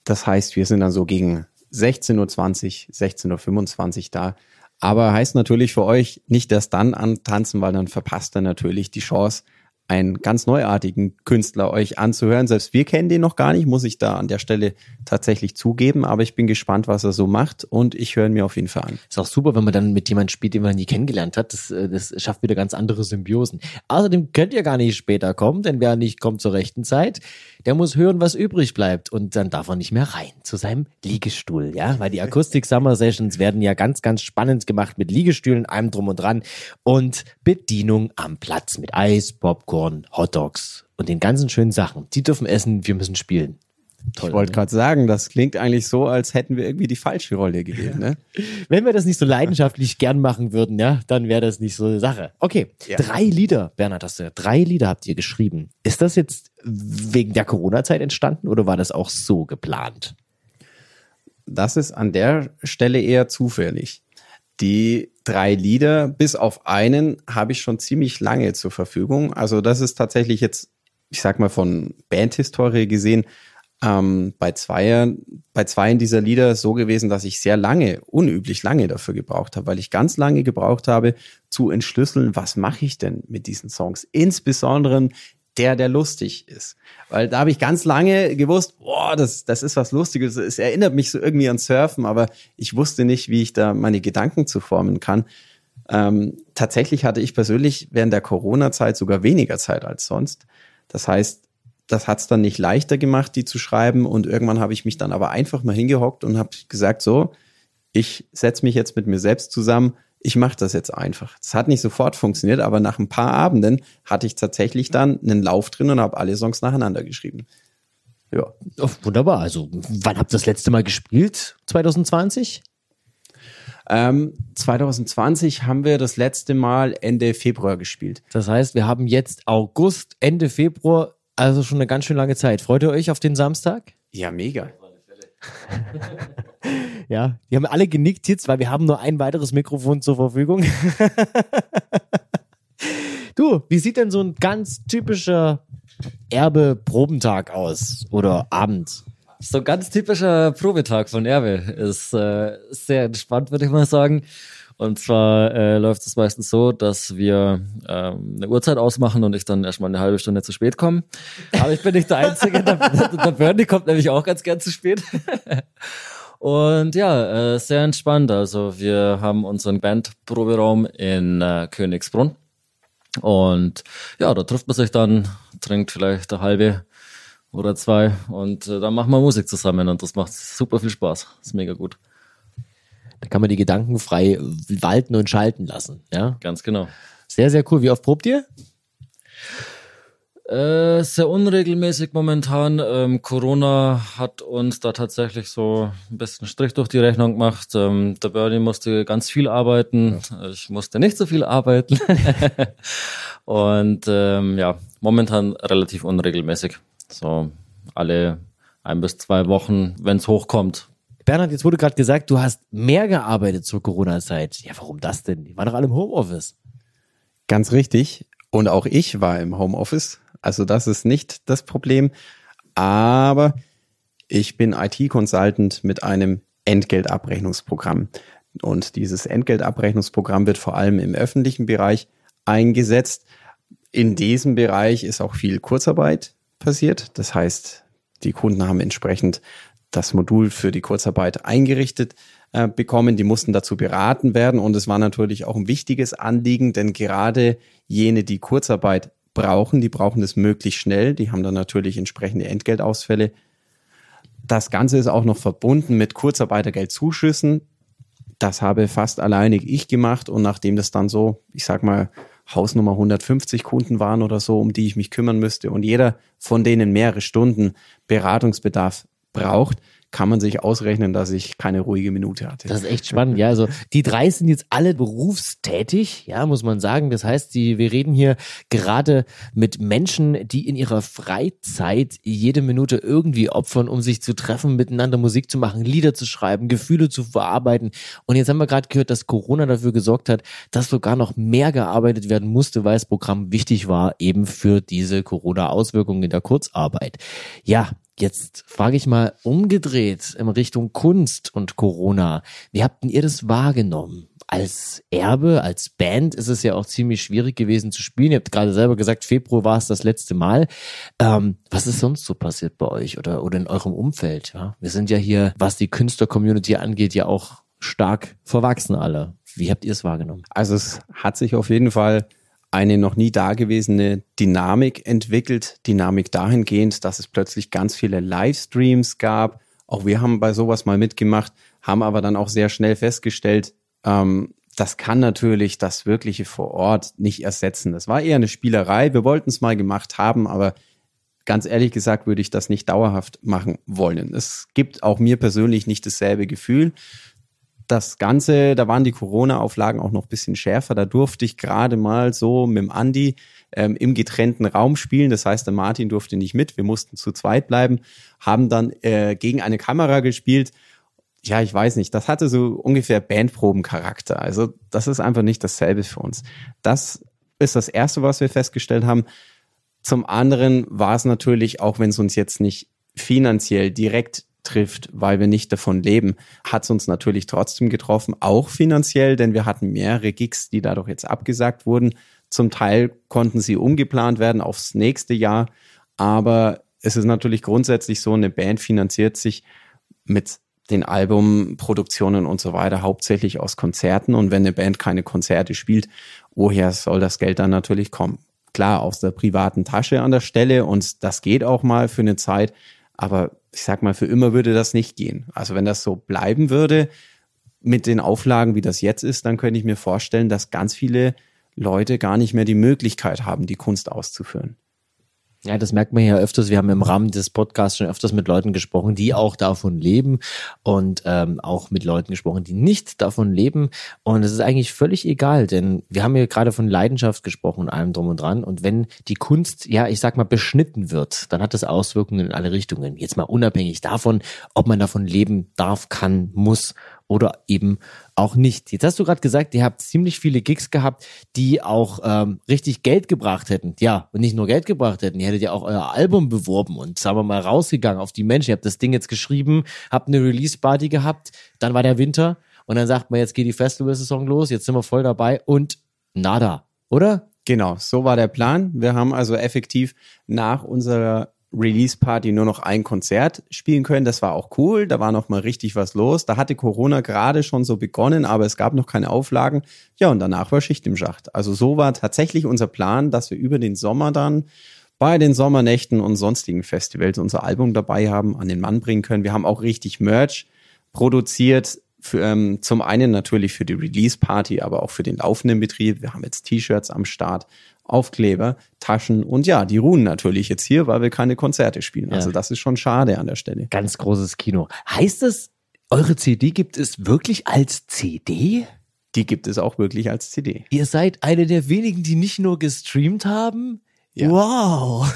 Das heißt, wir sind dann so gegen 16.20 Uhr, 16.25 Uhr da. Aber heißt natürlich für euch nicht erst dann antanzen, weil dann verpasst ihr natürlich die Chance, einen ganz neuartigen Künstler euch anzuhören. Selbst wir kennen den noch gar nicht, muss ich da an der Stelle tatsächlich zugeben. Aber ich bin gespannt, was er so macht und ich höre ihn mir auf jeden Fall an. Ist auch super, wenn man dann mit jemandem spielt, den man nie kennengelernt hat. Das, äh, das schafft wieder ganz andere Symbiosen. Außerdem könnt ihr gar nicht später kommen, denn wer nicht kommt zur rechten Zeit, der muss hören, was übrig bleibt. Und dann darf er nicht mehr rein zu seinem Liegestuhl, ja? Weil die Akustik Summer Sessions werden ja ganz, ganz spannend gemacht mit Liegestühlen, allem drum und dran und Bedienung am Platz mit Eis, Popcorn, Hotdogs und den ganzen schönen Sachen. Die dürfen essen, wir müssen spielen. Toll, Ich wollte ne? gerade sagen, das klingt eigentlich so, als hätten wir irgendwie die falsche Rolle gewählt. Ne? Wenn wir das nicht so leidenschaftlich gern machen würden, ja, dann wäre das nicht so eine Sache. Okay, Ja. drei Lieder, Bernhard, hast du ja, drei Lieder habt ihr geschrieben. Ist das jetzt wegen der Corona-Zeit entstanden oder war das auch so geplant? Das ist an der Stelle eher zufällig. Die drei Lieder, bis auf einen, habe ich schon ziemlich lange zur Verfügung. Also das ist tatsächlich jetzt, ich sag mal von Bandhistorie gesehen, ähm, bei zwei, bei zweien dieser Lieder so gewesen, dass ich sehr lange, unüblich lange dafür gebraucht habe, weil ich ganz lange gebraucht habe, zu entschlüsseln, was mache ich denn mit diesen Songs? Insbesondere der, der lustig ist. Weil da habe ich ganz lange gewusst, boah, das, das ist was Lustiges. Es erinnert mich so irgendwie an Surfen, aber ich wusste nicht, wie ich da meine Gedanken zu formen kann. Ähm, tatsächlich hatte ich persönlich während der Corona-Zeit sogar weniger Zeit als sonst. Das heißt, das hat es dann nicht leichter gemacht, die zu schreiben. Und irgendwann habe ich mich dann aber einfach mal hingehockt und habe gesagt, so, ich setze mich jetzt mit mir selbst zusammen. Ich mache das jetzt einfach. Es hat nicht sofort funktioniert, aber nach ein paar Abenden hatte ich tatsächlich dann einen Lauf drin und habe alle Songs nacheinander geschrieben. Ja. Oh, wunderbar. Also, wann habt ihr das letzte Mal gespielt? 2020? Ähm, 2020 haben wir das letzte Mal Ende Februar gespielt. Das heißt, wir haben jetzt August, Ende Februar, also schon eine ganz schön lange Zeit. Freut ihr euch auf den Samstag? Ja, mega. Ja, die haben alle genickt jetzt, weil wir haben nur ein weiteres Mikrofon zur Verfügung. du, wie sieht denn so ein ganz typischer Erbe-Probentag aus oder Abend? So ein ganz typischer Probetag von Erbe ist äh, sehr entspannt, würde ich mal sagen. Und zwar äh, läuft es meistens so, dass wir ähm, eine Uhrzeit ausmachen und ich dann erstmal eine halbe Stunde zu spät komme. Aber ich bin nicht der Einzige. der, der Bernie kommt nämlich auch ganz gern zu spät. Und ja, äh, sehr entspannt. Also wir haben unseren Bandproberaum in äh, Königsbrunn. Und ja, da trifft man sich dann, trinkt vielleicht eine halbe oder zwei und äh, dann machen wir Musik zusammen und das macht super viel Spaß. Ist mega gut. Da kann man die Gedanken frei walten und schalten lassen. Ja, Ganz genau. sehr, sehr cool. Wie oft probt ihr? Äh, sehr unregelmäßig momentan. Ähm, Corona hat uns da tatsächlich so ein bisschen Strich durch die Rechnung gemacht. Ähm, der Bernie musste ganz viel arbeiten. Ich musste nicht so viel arbeiten. Und ähm, ja, momentan relativ unregelmäßig. So alle ein bis zwei Wochen, wenn es hochkommt. Bernhard, jetzt wurde gerade gesagt, du hast mehr gearbeitet zur Corona-Zeit. Ja, warum das denn? Die waren doch alle im Homeoffice. Ganz richtig. Und auch ich war im Homeoffice. Also das ist nicht das Problem. Aber ich bin IT-Consultant mit einem Entgeltabrechnungsprogramm. Und dieses Entgeltabrechnungsprogramm wird vor allem im öffentlichen Bereich eingesetzt. In diesem Bereich ist auch viel Kurzarbeit passiert. Das heißt, die Kunden haben entsprechend das Modul für die Kurzarbeit eingerichtet äh, bekommen. Die mussten dazu beraten werden und es war natürlich auch ein wichtiges Anliegen, denn gerade jene, die Kurzarbeit brauchen, die brauchen es möglichst schnell. Die haben dann natürlich entsprechende Entgeltausfälle. Das Ganze ist auch noch verbunden mit Kurzarbeitergeldzuschüssen. Das habe fast alleinig ich gemacht und nachdem das dann so, ich sag mal, Hausnummer 150 Kunden waren oder so, um die ich mich kümmern müsste und jeder von denen mehrere Stunden Beratungsbedarf braucht, kann man sich ausrechnen, dass ich keine ruhige Minute hatte. Das ist echt spannend, ja. Also die drei sind jetzt alle berufstätig, ja, muss man sagen. Das heißt, die, wir reden hier gerade mit Menschen, die in ihrer Freizeit jede Minute irgendwie opfern, um sich zu treffen, miteinander Musik zu machen, Lieder zu schreiben, Gefühle zu verarbeiten. Und jetzt haben wir gerade gehört, dass Corona dafür gesorgt hat, dass sogar noch mehr gearbeitet werden musste, weil das Programm wichtig war, eben für diese Corona-Auswirkungen in der Kurzarbeit. Ja, Jetzt frage ich mal umgedreht in Richtung Kunst und Corona. Wie habt denn ihr das wahrgenommen? Als Erbe, als Band ist es ja auch ziemlich schwierig gewesen zu spielen. Ihr habt gerade selber gesagt, Februar war es das letzte Mal. Ähm, was ist sonst so passiert bei euch oder, oder in eurem Umfeld? Ja? Wir sind ja hier, was die Künstler-Community angeht, ja auch stark verwachsen alle. Wie habt ihr es wahrgenommen? Also es hat sich auf jeden Fall eine noch nie dagewesene Dynamik entwickelt. Dynamik dahingehend, dass es plötzlich ganz viele Livestreams gab. Auch wir haben bei sowas mal mitgemacht, haben aber dann auch sehr schnell festgestellt, ähm, das kann natürlich das Wirkliche vor Ort nicht ersetzen. Das war eher eine Spielerei. Wir wollten es mal gemacht haben, aber ganz ehrlich gesagt würde ich das nicht dauerhaft machen wollen. Es gibt auch mir persönlich nicht dasselbe Gefühl das Ganze, da waren die Corona-Auflagen auch noch ein bisschen schärfer. Da durfte ich gerade mal so mit dem Andi ähm, im getrennten Raum spielen. Das heißt, der Martin durfte nicht mit. Wir mussten zu zweit bleiben, haben dann äh, gegen eine Kamera gespielt. Ja, ich weiß nicht. Das hatte so ungefähr Bandprobencharakter. Also das ist einfach nicht dasselbe für uns. Das ist das Erste, was wir festgestellt haben. Zum anderen war es natürlich, auch wenn es uns jetzt nicht finanziell direkt trifft, weil wir nicht davon leben, hat es uns natürlich trotzdem getroffen, auch finanziell, denn wir hatten mehrere Gigs, die dadurch jetzt abgesagt wurden. Zum Teil konnten sie umgeplant werden aufs nächste Jahr, aber es ist natürlich grundsätzlich so, eine Band finanziert sich mit den Albumproduktionen und so weiter hauptsächlich aus Konzerten und wenn eine Band keine Konzerte spielt, woher soll das Geld dann natürlich kommen? Klar, aus der privaten Tasche an der Stelle und das geht auch mal für eine Zeit, aber ich sag mal, für immer würde das nicht gehen. Also wenn das so bleiben würde mit den Auflagen, wie das jetzt ist, dann könnte ich mir vorstellen, dass ganz viele Leute gar nicht mehr die Möglichkeit haben, die Kunst auszuführen. Ja, das merkt man ja öfters. Wir haben im Rahmen des Podcasts schon öfters mit Leuten gesprochen, die auch davon leben und ähm, auch mit Leuten gesprochen, die nicht davon leben. Und es ist eigentlich völlig egal, denn wir haben ja gerade von Leidenschaft gesprochen und allem drum und dran. Und wenn die Kunst, ja, ich sag mal, beschnitten wird, dann hat das Auswirkungen in alle Richtungen. Jetzt mal unabhängig davon, ob man davon leben darf, kann, muss oder eben auch nicht. Jetzt hast du gerade gesagt, ihr habt ziemlich viele Gigs gehabt, die auch ähm, richtig Geld gebracht hätten. Ja, und nicht nur Geld gebracht hätten, ihr hättet ja auch euer Album beworben und sagen wir mal rausgegangen auf die Menschen. Ihr habt das Ding jetzt geschrieben, habt eine Release-Party gehabt, dann war der Winter und dann sagt man, jetzt geht die Festival-Saison los, jetzt sind wir voll dabei und nada, oder? Genau, so war der Plan. Wir haben also effektiv nach unserer Release-Party nur noch ein Konzert spielen können. Das war auch cool. Da war noch mal richtig was los. Da hatte Corona gerade schon so begonnen, aber es gab noch keine Auflagen. Ja, und danach war Schicht im Schacht. Also so war tatsächlich unser Plan, dass wir über den Sommer dann bei den Sommernächten und sonstigen Festivals unser Album dabei haben, an den Mann bringen können. Wir haben auch richtig Merch produziert. Für, ähm, zum einen natürlich für die Release-Party, aber auch für den laufenden Betrieb. Wir haben jetzt T-Shirts am Start. Aufkleber, Taschen und ja, die ruhen natürlich jetzt hier, weil wir keine Konzerte spielen. Ja. Also das ist schon schade an der Stelle. Ganz großes Kino. Heißt es, eure CD gibt es wirklich als CD? Die gibt es auch wirklich als CD. Ihr seid eine der wenigen, die nicht nur gestreamt haben. Ja. Wow.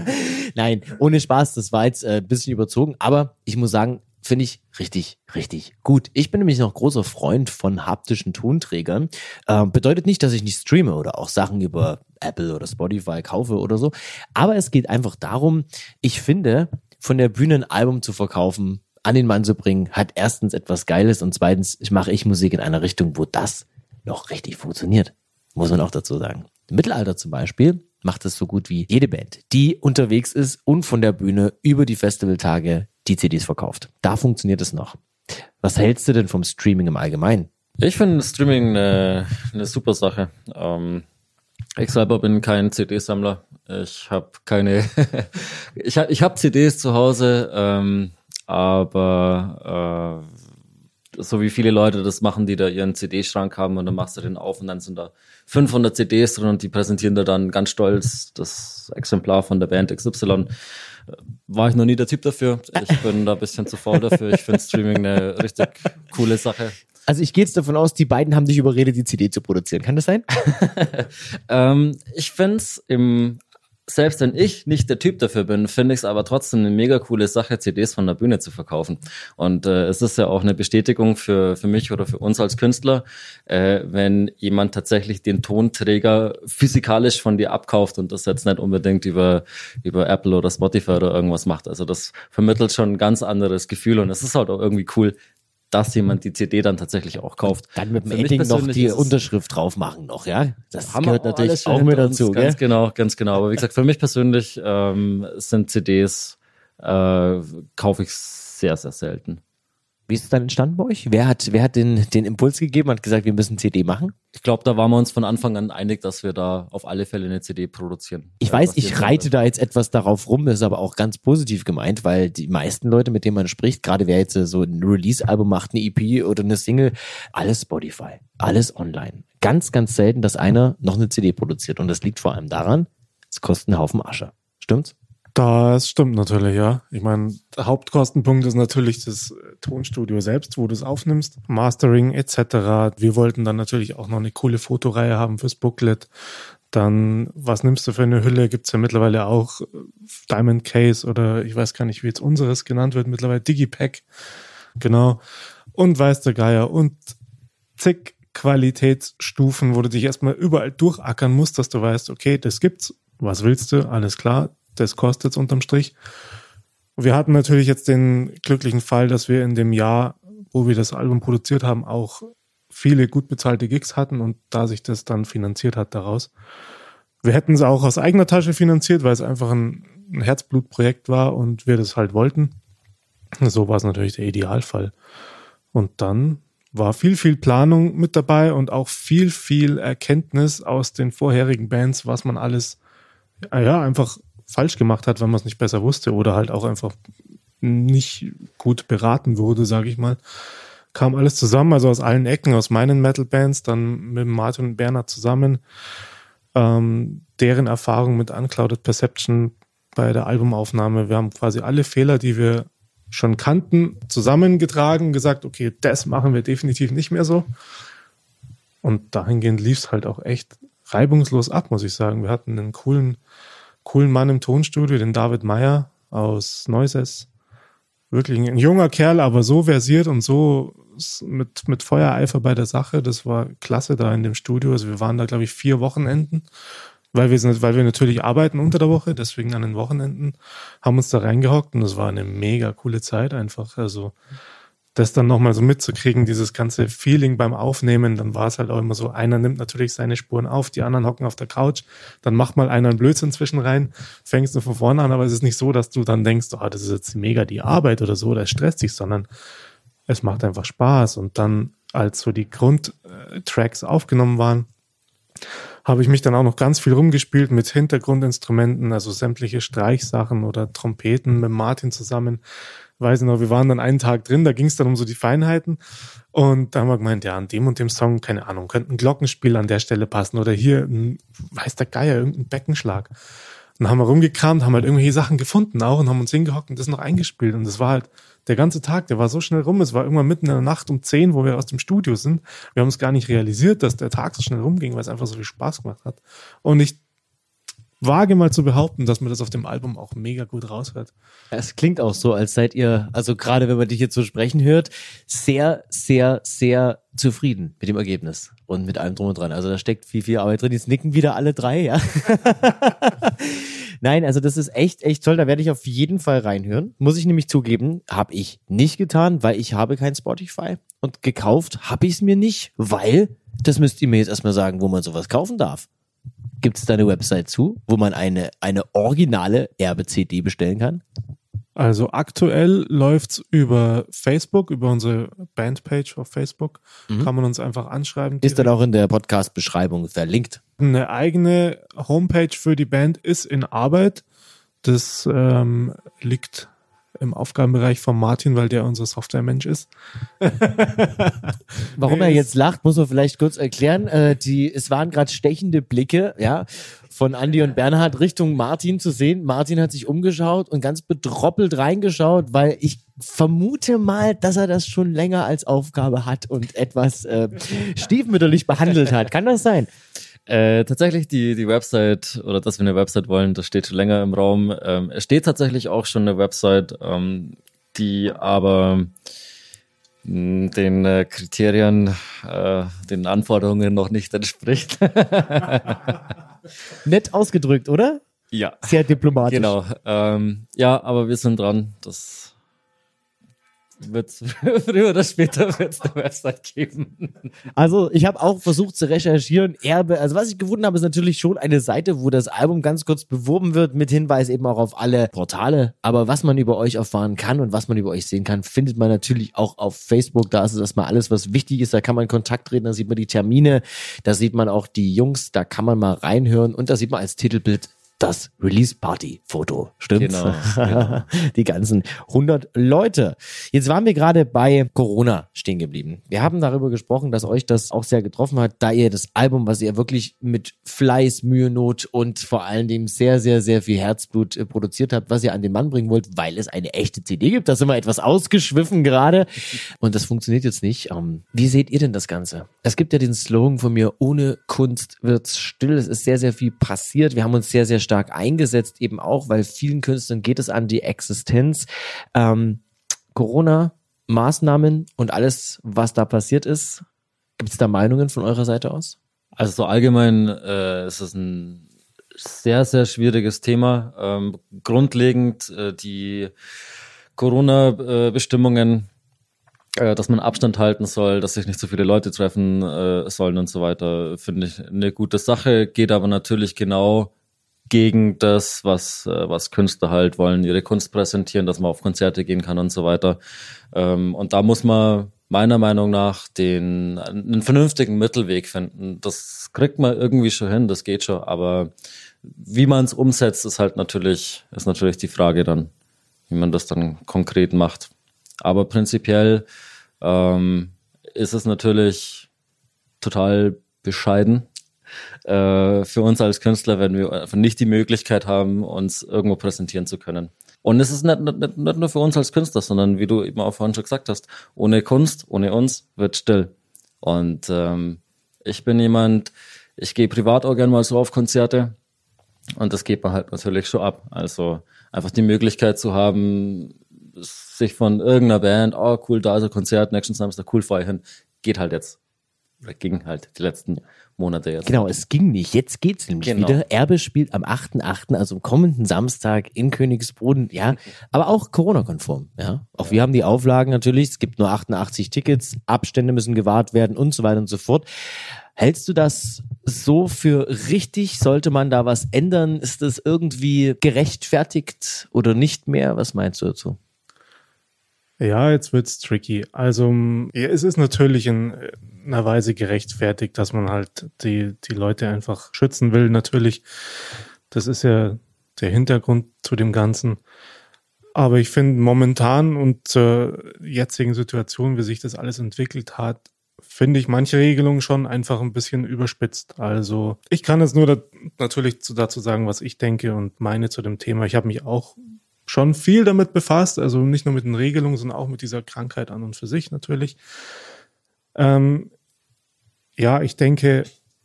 Nein, ohne Spaß, das war jetzt äh, ein bisschen überzogen, aber ich muss sagen, finde ich richtig, richtig gut. Ich bin nämlich noch großer Freund von haptischen Tonträgern. Ähm, bedeutet nicht, dass ich nicht streame oder auch Sachen über Apple oder Spotify kaufe oder so. Aber es geht einfach darum, ich finde, von der Bühne ein Album zu verkaufen, an den Mann zu bringen, hat erstens etwas Geiles und zweitens mache ich Musik in einer Richtung, wo das noch richtig funktioniert. Muss man auch dazu sagen. Im Mittelalter zum Beispiel macht es so gut wie jede Band, die unterwegs ist und von der Bühne über die Festivaltage die CDs verkauft. Da funktioniert es noch. Was hältst du denn vom Streaming im Allgemeinen? Ich finde Streaming eine, eine super Sache. Ähm, ich selber bin kein CD-Sammler. Ich habe keine. ich ich habe CDs zu Hause, ähm, aber äh, so wie viele Leute das machen, die da ihren CD-Schrank haben und dann machst du den auf und dann sind da 500 CDs drin und die präsentieren da dann ganz stolz das Exemplar von der Band XY. War ich noch nie der Typ dafür. Ich bin da ein bisschen zu faul dafür. Ich finde Streaming eine richtig coole Sache. Also ich gehe jetzt davon aus, die beiden haben dich überredet, die CD zu produzieren. Kann das sein? ähm, ich finde es im selbst wenn ich nicht der Typ dafür bin, finde ich es aber trotzdem eine mega coole Sache, CDs von der Bühne zu verkaufen. Und äh, es ist ja auch eine Bestätigung für, für mich oder für uns als Künstler, äh, wenn jemand tatsächlich den Tonträger physikalisch von dir abkauft und das jetzt nicht unbedingt über, über Apple oder Spotify oder irgendwas macht. Also das vermittelt schon ein ganz anderes Gefühl und es ist halt auch irgendwie cool, dass jemand die CD dann tatsächlich auch kauft. Dann mit dem Edding noch die Unterschrift drauf machen noch, ja? Das haben gehört wir natürlich auch mit dazu, gell? Ganz genau, ganz genau. Aber wie gesagt, für mich persönlich ähm, sind CDs äh, kaufe ich sehr, sehr selten. Wie ist es dann entstanden bei euch? Wer hat, wer hat den, den Impuls gegeben und gesagt, wir müssen CD machen? Ich glaube, da waren wir uns von Anfang an einig, dass wir da auf alle Fälle eine CD produzieren. Ich Äh, weiß, ich reite da jetzt etwas darauf rum, ist aber auch ganz positiv gemeint, weil die meisten Leute, mit denen man spricht, gerade wer jetzt äh, so ein Release-Album macht, eine EP oder eine Single, alles Spotify, alles online. Ganz, ganz selten, dass einer noch eine CD produziert. Und das liegt vor allem daran, es kostet einen Haufen Asche. Stimmt's? Das stimmt natürlich, ja. Ich meine, der Hauptkostenpunkt ist natürlich das äh, Tonstudio selbst, wo du es aufnimmst, Mastering etc. Wir wollten dann natürlich auch noch eine coole Fotoreihe haben fürs Booklet. Dann, was nimmst du für eine Hülle? Gibt's ja mittlerweile auch äh, Diamond Case oder ich weiß gar nicht, wie jetzt unseres genannt wird, mittlerweile Digipack. Genau. Und weiß der Geier und zig Qualitätsstufen, wo du dich erstmal überall durchackern musst, dass du weißt, okay, das gibt's. Was willst du? Alles klar. Das kostet's unterm Strich. Wir hatten natürlich jetzt den glücklichen Fall, dass wir in dem Jahr, wo wir das Album produziert haben, auch viele gut bezahlte Gigs hatten und da sich das dann finanziert hat daraus. Wir hätten es auch aus eigener Tasche finanziert, weil es einfach ein, ein Herzblutprojekt war und wir das halt wollten. So war es natürlich der Idealfall. Und dann war viel, viel Planung mit dabei und auch viel, viel Erkenntnis aus den vorherigen Bands, was man alles, ja, einfach falsch gemacht hat, wenn man es nicht besser wusste oder halt auch einfach nicht gut beraten wurde, sage ich mal. Kam alles zusammen, also aus allen Ecken, aus meinen Metal-Bands, dann mit Martin und Bernhard zusammen. ähm, deren Erfahrung mit Unclouded Perception bei der Albumaufnahme. Wir haben quasi alle Fehler, die wir schon kannten, zusammengetragen, gesagt, okay, das machen wir definitiv nicht mehr so. Und dahingehend lief es halt auch echt reibungslos ab, muss ich sagen. Wir hatten einen coolen, coolen Mann im Tonstudio, den David Meyer aus Neuses. Wirklich ein junger Kerl, aber so versiert und so mit, mit Feuereifer bei der Sache. Das war klasse da in dem Studio. Also wir waren da, glaube ich, vier Wochenenden weil wir, sind, weil wir natürlich arbeiten unter der Woche, deswegen an den Wochenenden, haben uns da reingehockt und es war eine mega coole Zeit einfach. Also das dann nochmal so mitzukriegen, dieses ganze Feeling beim Aufnehmen, dann war es halt auch immer so, einer nimmt natürlich seine Spuren auf, die anderen hocken auf der Couch, dann macht mal einer einen Blödsinn zwischen rein, fängst du von vorne an, aber es ist nicht so, dass du dann denkst, oh, das ist jetzt mega die Arbeit oder so, das stresst dich, sondern es macht einfach Spaß und dann, als so die Grundtracks aufgenommen waren, habe ich mich dann auch noch ganz viel rumgespielt mit Hintergrundinstrumenten, also sämtliche Streichsachen oder Trompeten mit Martin zusammen. Weiß noch, wir waren dann einen Tag drin, da ging es dann um so die Feinheiten. Und da haben wir gemeint, ja, an dem und dem Song, keine Ahnung, könnte ein Glockenspiel an der Stelle passen oder hier, ein, weiß der Geier, irgendein Beckenschlag. Und dann haben wir rumgekramt, haben halt irgendwelche Sachen gefunden auch und haben uns hingehockt und das noch eingespielt. Und das war halt der ganze Tag, der war so schnell rum. Es war irgendwann mitten in der Nacht um zehn, wo wir aus dem Studio sind. Wir haben es gar nicht realisiert, dass der Tag so schnell rumging, weil es einfach so viel Spaß gemacht hat. Und ich wage mal zu behaupten, dass man das auf dem Album auch mega gut raushört. Es klingt auch so, als seid ihr, also gerade wenn man dich jetzt so sprechen hört, sehr, sehr, sehr zufrieden mit dem Ergebnis und mit allem drum und dran. Also da steckt viel, viel Arbeit drin. Jetzt nicken wieder alle drei, ja. Nein, also das ist echt, echt toll. Da werde ich auf jeden Fall reinhören. Muss ich nämlich zugeben, habe ich nicht getan, weil ich habe kein Spotify. Und gekauft habe ich es mir nicht, weil, das müsst ihr mir jetzt erstmal sagen, wo man sowas kaufen darf. Gibt es da eine Website zu, wo man eine, eine originale Erbe-CD bestellen kann? Also aktuell läuft's über Facebook, über unsere Bandpage auf Facebook. Mhm. Kann man uns einfach anschreiben. Ist dann auch in der Podcast-Beschreibung verlinkt. Eine eigene Homepage für die Band ist in Arbeit. Das ähm, liegt im Aufgabenbereich von Martin, weil der unser Softwaremensch ist. Warum er jetzt lacht, muss man vielleicht kurz erklären. Äh, die, es waren gerade stechende Blicke, ja, von Andy und Bernhard Richtung Martin zu sehen. Martin hat sich umgeschaut und ganz bedroppelt reingeschaut, weil ich vermute mal, dass er das schon länger als Aufgabe hat und etwas äh, stiefmütterlich behandelt hat. Kann das sein? Äh, tatsächlich die, die Website oder dass wir eine Website wollen, das steht schon länger im Raum. Ähm, es steht tatsächlich auch schon eine Website, ähm, die aber mh, den äh, Kriterien, äh, den Anforderungen noch nicht entspricht. Nett ausgedrückt, oder? Ja. Sehr diplomatisch. Genau. Ähm, ja, aber wir sind dran. Das wird's früher oder später wird es eine Website geben. Also ich habe auch versucht zu recherchieren. Erbe, also was ich gefunden habe, ist natürlich schon eine Seite, wo das Album ganz kurz beworben wird, mit Hinweis eben auch auf alle Portale. Aber was man über euch erfahren kann und was man über euch sehen kann, findet man natürlich auch auf Facebook. Da ist es erstmal alles, was wichtig ist. Da kann man Kontakt treten, da sieht man die Termine, da sieht man auch die Jungs, da kann man mal reinhören und da sieht man als Titelbild das Release-Party-Foto. Stimmt? Genau, genau. Die ganzen 100 Leute. Jetzt waren wir gerade bei Corona stehen geblieben. Wir haben darüber gesprochen, dass euch das auch sehr getroffen hat, da ihr das Album, was ihr wirklich mit Fleiß, Mühe, Not und vor allen Dingen sehr, sehr, sehr viel Herzblut äh, produziert habt, was ihr an den Mann bringen wollt, weil es eine echte CD gibt. Da sind wir etwas ausgeschwiffen gerade. Und das funktioniert jetzt nicht. Ähm, wie seht ihr denn das Ganze? Es gibt ja den Slogan von mir, ohne Kunst wird's still. Es ist sehr, sehr viel passiert. Wir haben uns sehr, sehr stark eingesetzt, eben auch, weil vielen Künstlern geht es an die Existenz. Ähm, Corona, Maßnahmen und alles, was da passiert ist. Gibt es da Meinungen von eurer Seite aus? Also so allgemein äh, ist es ein sehr, sehr schwieriges Thema. Ähm, grundlegend äh, die Corona-Bestimmungen, äh, dass man Abstand halten soll, dass sich nicht so viele Leute treffen äh, sollen und so weiter, finde ich eine gute Sache. Geht aber natürlich genau gegen das, was, äh, was Künstler halt wollen, ihre Kunst präsentieren, dass man auf Konzerte gehen kann und so weiter. Ähm, und da muss man meiner Meinung nach den einen vernünftigen Mittelweg finden. Das kriegt man irgendwie schon hin, das geht schon, aber wie man es umsetzt, ist halt natürlich, ist natürlich die Frage dann, wie man das dann konkret macht. Aber prinzipiell ähm, ist es natürlich total bescheiden, äh, für uns als Künstler, wenn wir einfach nicht die Möglichkeit haben, uns irgendwo präsentieren zu können. Und es ist nicht, nicht, nicht nur für uns als Künstler, sondern wie du eben auch vorhin schon gesagt hast, ohne Kunst, ohne uns wird still. Und ähm, ich bin jemand, ich gehe privat auch gerne mal so auf Konzerte und das geht man halt natürlich schon ab. Also einfach die Möglichkeit zu haben, sich von irgendeiner Band, oh cool, da ist ein Konzert, nächsten Samstag, cool, fahr hin, geht halt jetzt. Oder ging halt die letzten Monate jetzt. Genau, es ging nicht. Jetzt geht's nämlich Genau. wieder. Erbe spielt am 8.8., also am kommenden Samstag in Königsboden, ja, aber auch Corona-konform, ja. Auch wir haben die Auflagen natürlich, es gibt nur 88 Tickets, Abstände müssen gewahrt werden und so weiter und so fort. Hältst du das so für richtig? Sollte man da was ändern? Ist das irgendwie gerechtfertigt oder nicht mehr? Was meinst du dazu? Ja, jetzt wird's tricky. Also ja, es ist natürlich in einer Weise gerechtfertigt, dass man halt die, die Leute einfach schützen will. Natürlich, das ist ja der Hintergrund zu dem Ganzen. Aber ich finde momentan und zur jetzigen Situation, wie sich das alles entwickelt hat, finde ich manche Regelungen schon einfach ein bisschen überspitzt. Also ich kann jetzt nur da, natürlich zu, dazu sagen, was ich denke und meine zu dem Thema. Ich habe mich auch schon viel damit befasst, also nicht nur mit den Regelungen, sondern auch mit dieser Krankheit an und für sich natürlich. Ähm, ja, ich denke,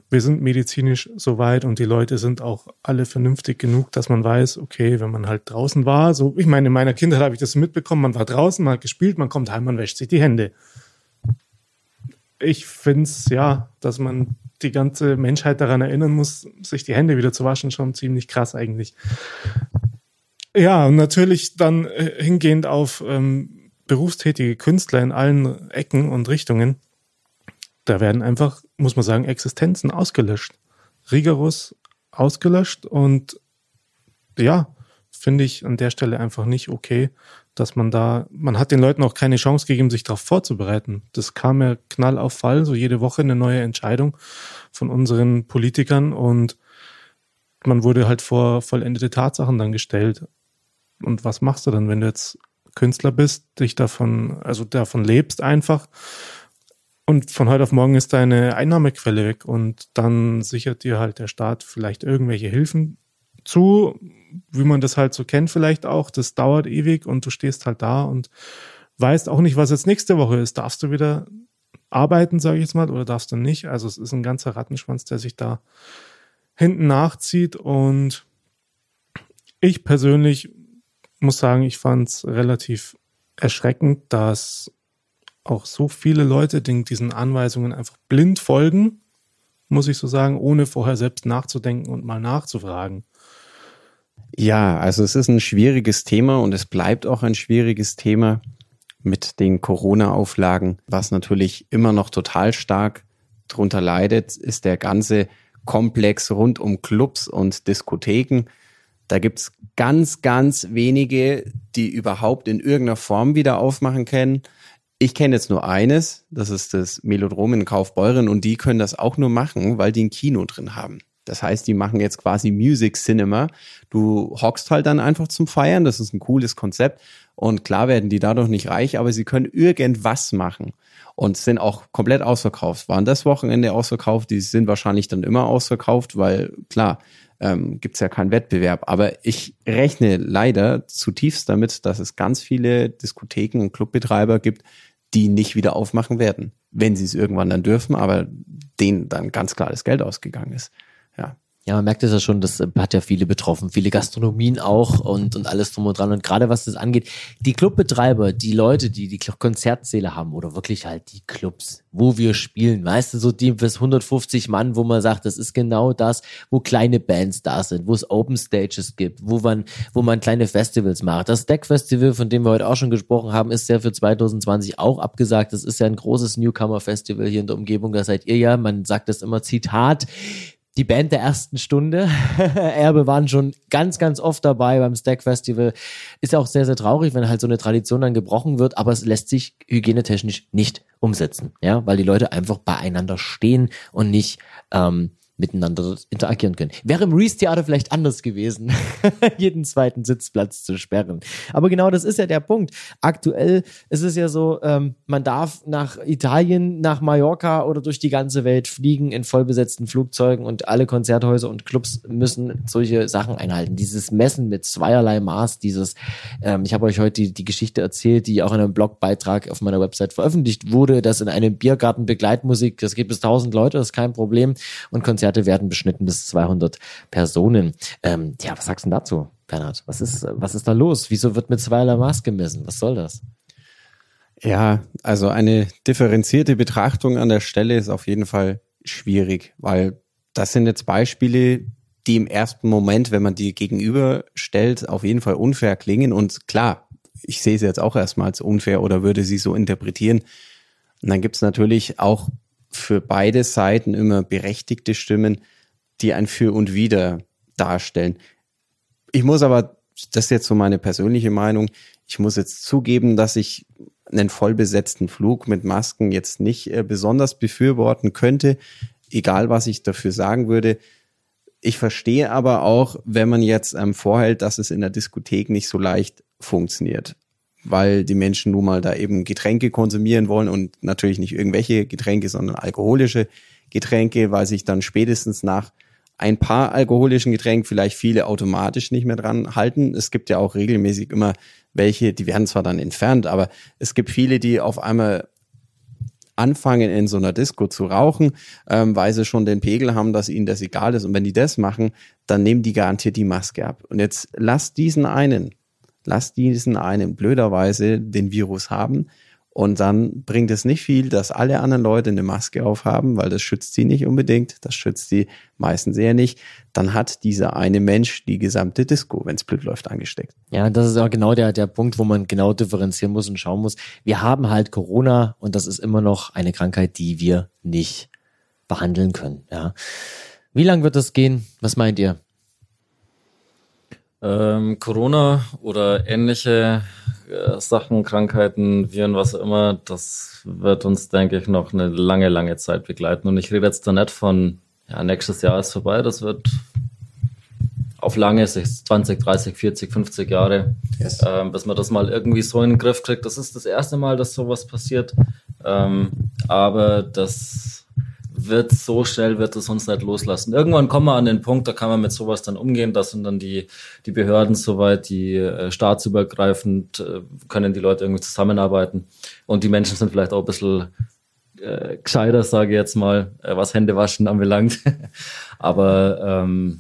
wir sind medizinisch so weit und die Leute sind auch alle vernünftig genug, dass man weiß, okay, wenn man halt draußen war, so, ich meine, in meiner Kindheit habe ich das mitbekommen, man war draußen, man hat gespielt, man kommt heim, man wäscht sich die Hände. Ich finde es, ja, dass man die ganze Menschheit daran erinnern muss, sich die Hände wieder zu waschen, schon ziemlich krass eigentlich. Ja, und natürlich dann äh, hingehend auf ähm, berufstätige Künstler in allen Ecken und Richtungen. Da werden einfach, muss man sagen, Existenzen ausgelöscht. Rigoros ausgelöscht und ja, finde ich an der Stelle einfach nicht okay, dass man da, man hat den Leuten auch keine Chance gegeben, sich darauf vorzubereiten. Das kam ja knall auf Fall, so jede Woche eine neue Entscheidung von unseren Politikern und man wurde halt vor vollendete Tatsachen dann gestellt. Und was machst du dann, wenn du jetzt Künstler bist, dich davon, also davon lebst einfach und von heute auf morgen ist deine Einnahmequelle weg und dann sichert dir halt der Staat vielleicht irgendwelche Hilfen zu, wie man das halt so kennt vielleicht auch. Das dauert ewig und du stehst halt da und weißt auch nicht, was jetzt nächste Woche ist. Darfst du wieder arbeiten, sage ich jetzt mal, oder darfst du nicht? Also es ist ein ganzer Rattenschwanz, der sich da hinten nachzieht und ich persönlich muss sagen, ich fand es relativ erschreckend, dass auch so viele Leute den, diesen Anweisungen einfach blind folgen, muss ich so sagen, ohne vorher selbst nachzudenken und mal nachzufragen. Ja, also es ist ein schwieriges Thema und es bleibt auch ein schwieriges Thema mit den Corona-Auflagen. Was natürlich immer noch total stark drunter leidet, ist der ganze Komplex rund um Clubs und Diskotheken. Da gibt's ganz, ganz wenige, die überhaupt in irgendeiner Form wieder aufmachen können. Ich kenne jetzt nur eines, das ist das Melodrom in Kaufbeuren und die können das auch nur machen, weil die ein Kino drin haben. Das heißt, die machen jetzt quasi Music Cinema. Du hockst halt dann einfach zum Feiern, das ist ein cooles Konzept und klar werden die dadurch nicht reich, aber sie können irgendwas machen und sind auch komplett ausverkauft. Waren das Wochenende ausverkauft, die sind wahrscheinlich dann immer ausverkauft, weil klar, ähm, gibt es ja keinen Wettbewerb. Aber ich rechne leider zutiefst damit, dass es ganz viele Diskotheken und Clubbetreiber gibt, die nicht wieder aufmachen werden, wenn sie es irgendwann dann dürfen, aber denen dann ganz klar das Geld ausgegangen ist. Ja. Ja, man merkt es ja schon, das hat ja viele betroffen, viele Gastronomien auch und, und alles drum und dran. Und gerade was das angeht, die Clubbetreiber, die Leute, die die Konzertsäle haben oder wirklich halt die Clubs, wo wir spielen, weißt du, so die bis 150 Mann, wo man sagt, das ist genau das, wo kleine Bands da sind, wo es Open Stages gibt, wo man, wo man kleine Festivals macht. Das Deck Festival, von dem wir heute auch schon gesprochen haben, ist ja für 2020 auch abgesagt. Das ist ja ein großes Newcomer Festival hier in der Umgebung. Da seid ihr ja, man sagt das immer Zitat, die Band der ersten Stunde. Erbe waren schon ganz, ganz oft dabei beim Stack Festival. Ist ja auch sehr, sehr traurig, wenn halt so eine Tradition dann gebrochen wird, aber es lässt sich hygienetechnisch nicht umsetzen, ja, weil die Leute einfach beieinander stehen und nicht ähm, miteinander interagieren können. Wäre im Reese-Theater vielleicht anders gewesen, jeden zweiten Sitzplatz zu sperren. Aber genau das ist ja der Punkt. Aktuell ist es ja so, ähm, man darf nach Italien, nach Mallorca oder durch die ganze Welt fliegen in vollbesetzten Flugzeugen und alle Konzerthäuser und Clubs müssen solche Sachen einhalten. Dieses Messen mit zweierlei Maß, dieses, ähm, ich habe euch heute die, die Geschichte erzählt, die auch in einem Blogbeitrag auf meiner Website veröffentlicht wurde, dass in einem Biergarten Begleitmusik, das geht bis 1000 Leute, das ist kein Problem und Konzerte werden beschnitten bis 200 Personen. Ähm, ja, was sagst du dazu, Bernhard? Was ist, was ist da los? Wieso wird mit zweierlei Maß gemessen? Was soll das? Ja, also eine differenzierte Betrachtung an der Stelle ist auf jeden Fall schwierig, weil das sind jetzt Beispiele, die im ersten Moment, wenn man die gegenüberstellt, auf jeden Fall unfair klingen. Und klar, ich sehe sie jetzt auch erstmal als unfair oder würde sie so interpretieren. Und dann gibt es natürlich auch für beide Seiten immer berechtigte Stimmen, die ein Für und Wider darstellen. Ich muss aber, das ist jetzt so meine persönliche Meinung, ich muss jetzt zugeben, dass ich einen vollbesetzten Flug mit Masken jetzt nicht äh, besonders befürworten könnte, egal was ich dafür sagen würde. Ich verstehe aber auch, wenn man jetzt ähm, vorhält, dass es in der Diskothek nicht so leicht funktioniert, weil die Menschen nun mal da eben Getränke konsumieren wollen und natürlich nicht irgendwelche Getränke, sondern alkoholische Getränke, weil sich dann spätestens nach ein paar alkoholischen Getränken vielleicht viele automatisch nicht mehr dran halten. Es gibt ja auch regelmäßig immer welche, die werden zwar dann entfernt, aber es gibt viele, die auf einmal anfangen in so einer Disco zu rauchen, ähm, weil sie schon den Pegel haben, dass ihnen das egal ist. Und wenn die das machen, dann nehmen die garantiert die Maske ab. Und jetzt lass diesen einen, lass diesen einen blöderweise den Virus haben und dann bringt es nicht viel, dass alle anderen Leute eine Maske aufhaben, weil das schützt sie nicht unbedingt, das schützt sie meistens eher nicht. Dann hat dieser eine Mensch die gesamte Disco, wenn es blöd läuft, angesteckt. Ja, das ist auch genau der, der Punkt, wo man genau differenzieren muss und schauen muss. Wir haben halt Corona und das ist immer noch eine Krankheit, die wir nicht behandeln können. Ja. Wie lang wird das gehen? Was meint ihr? Ähm, Corona oder ähnliche äh, Sachen, Krankheiten, Viren, was auch immer, das wird uns, denke ich, noch eine lange, lange Zeit begleiten. Und ich rede jetzt da nicht von, ja, nächstes Jahr ist vorbei, das wird auf lange Sicht, 20, 30, 40, 50 Jahre, yes. ähm, bis man das mal irgendwie so in den Griff kriegt. Das ist das erste Mal, dass sowas passiert. Ähm, aber das wird so schnell, wird es uns nicht loslassen. Irgendwann kommen wir an den Punkt, da kann man mit sowas dann umgehen, da sind dann die, die Behörden soweit, die äh, staatsübergreifend, äh, können die Leute irgendwie zusammenarbeiten und die Menschen sind vielleicht auch ein bisschen äh, gescheiter, sage ich jetzt mal, äh, was Händewaschen anbelangt. Aber ähm,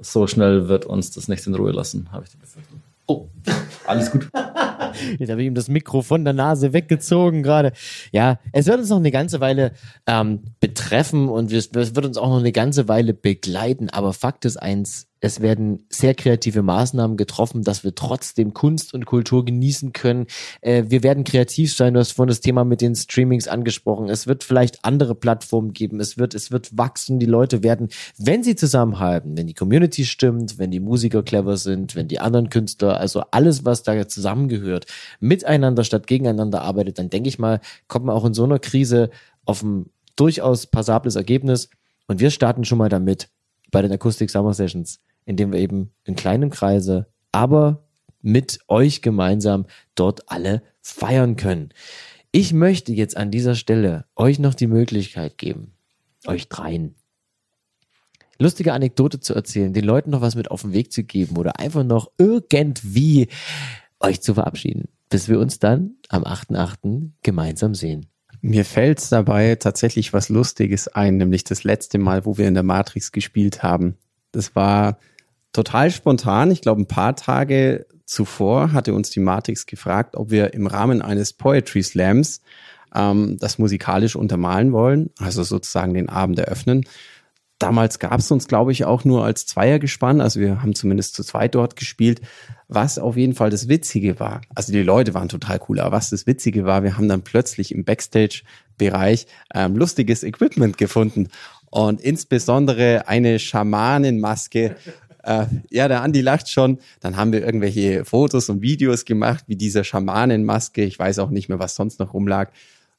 so schnell wird uns das nicht in Ruhe lassen, habe ich die Befürchtung. Oh, alles gut. Jetzt habe ich ihm das Mikro von der Nase weggezogen gerade. Ja, es wird uns noch eine ganze Weile ähm, betreffen und es wird uns auch noch eine ganze Weile begleiten. Aber Fakt ist eins, es werden sehr kreative Maßnahmen getroffen, dass wir trotzdem Kunst und Kultur genießen können. Äh, wir werden kreativ sein. Du hast vorhin das Thema mit den Streamings angesprochen. Es wird vielleicht andere Plattformen geben. Es wird, es wird wachsen. Die Leute werden, wenn sie zusammenhalten, wenn die Community stimmt, wenn die Musiker clever sind, wenn die anderen Künstler, also alles, was da zusammengehört, miteinander statt gegeneinander arbeitet, dann denke ich mal, kommt man auch in so einer Krise auf ein durchaus passables Ergebnis. Und wir starten schon mal damit bei den Akustik Summer Sessions indem wir eben in kleinem Kreise, aber mit euch gemeinsam dort alle feiern können. Ich möchte jetzt an dieser Stelle euch noch die Möglichkeit geben, euch dreien, lustige Anekdote zu erzählen, den Leuten noch was mit auf den Weg zu geben oder einfach noch irgendwie euch zu verabschieden, bis wir uns dann am 8.8. gemeinsam sehen. Mir fällt dabei tatsächlich was Lustiges ein, nämlich das letzte Mal, wo wir in der Matrix gespielt haben. Das war total spontan. Ich glaube, ein paar Tage zuvor hatte uns die Matrix gefragt, ob wir im Rahmen eines Poetry Slams ähm, das musikalisch untermalen wollen, also sozusagen den Abend eröffnen. Damals gab es uns, glaube ich, auch nur als Zweiergespann. Also wir haben zumindest zu zweit dort gespielt. Was auf jeden Fall das Witzige war, also die Leute waren total cool, aber was das Witzige war, wir haben dann plötzlich im Backstage-Bereich ähm, lustiges Equipment gefunden und insbesondere eine Schamanenmaske äh, ja, der Andi lacht schon. Dann haben wir irgendwelche Fotos und Videos gemacht, wie dieser Schamanenmaske. Ich weiß auch nicht mehr, was sonst noch rumlag.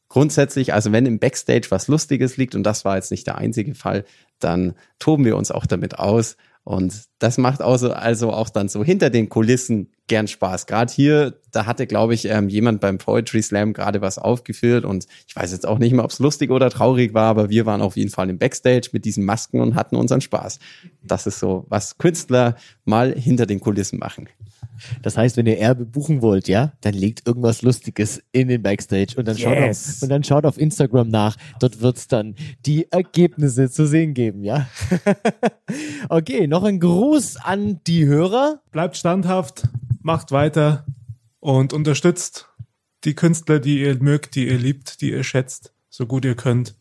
grundsätzlich, also wenn im Backstage was Lustiges liegt, und das war jetzt nicht der einzige Fall, dann toben wir uns auch damit aus. Und das macht also, also auch dann so hinter den Kulissen gern Spaß. Gerade hier, da hatte, glaube ich, ähm, jemand beim Poetry Slam gerade was aufgeführt und ich weiß jetzt auch nicht mehr, ob es lustig oder traurig war, aber wir waren auf jeden Fall im Backstage mit diesen Masken und hatten unseren Spaß. Das ist so, was Künstler mal hinter den Kulissen machen. Das heißt, wenn ihr Erbe buchen wollt, ja, dann legt irgendwas Lustiges in den Backstage und dann, yes. schaut, auf, und dann schaut auf Instagram nach. Dort wird's dann die Ergebnisse zu sehen geben, ja. okay, noch ein Gruß an die Hörer. Bleibt standhaft, macht weiter und unterstützt die Künstler, die ihr mögt, die ihr liebt, die ihr schätzt, so gut ihr könnt.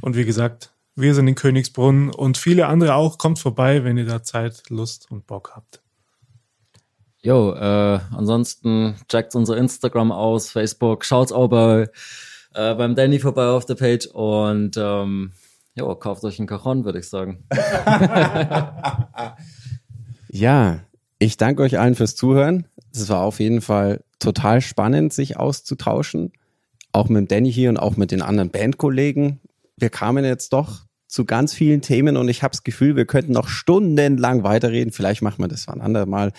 Und wie gesagt, wir sind in Königsbrunn und viele andere auch. Kommt vorbei, wenn ihr da Zeit, Lust und Bock habt. Jo, äh, ansonsten checkt unser Instagram aus, Facebook, schaut's auch bei, äh, beim Danny vorbei auf der Page und ähm, jo, kauft euch einen Cajon, würde ich sagen. ja, ich danke euch allen fürs Zuhören. Es war auf jeden Fall total spannend, sich auszutauschen. Auch mit Danny hier und auch mit den anderen Bandkollegen. Wir kamen jetzt doch zu ganz vielen Themen und ich habe das Gefühl, wir könnten noch stundenlang weiterreden. Vielleicht machen wir das ein andermal.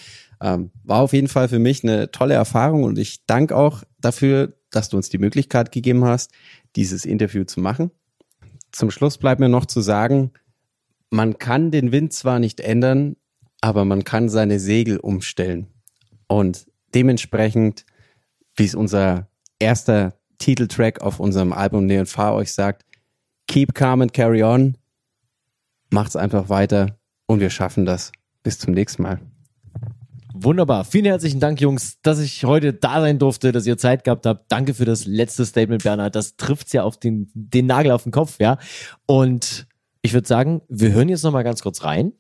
Ähm, war auf jeden Fall für mich eine tolle Erfahrung und ich danke auch dafür, dass du uns die Möglichkeit gegeben hast, dieses Interview zu machen. Zum Schluss bleibt mir noch zu sagen, man kann den Wind zwar nicht ändern, aber man kann seine Segel umstellen. Und dementsprechend, wie es unser erster Titeltrack auf unserem Album Neon Fahr euch sagt, keep calm and carry on, macht's einfach weiter und wir schaffen das. Bis zum nächsten Mal. Wunderbar. Vielen herzlichen Dank, Jungs, dass ich heute da sein durfte, dass ihr Zeit gehabt habt. Danke für das letzte Statement, Bernhard. Das trifft's ja auf den, den Nagel auf den Kopf, ja. Und ich würde sagen, wir hören jetzt nochmal ganz kurz rein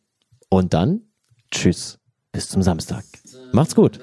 und dann tschüss. Bis zum Samstag. Macht's gut.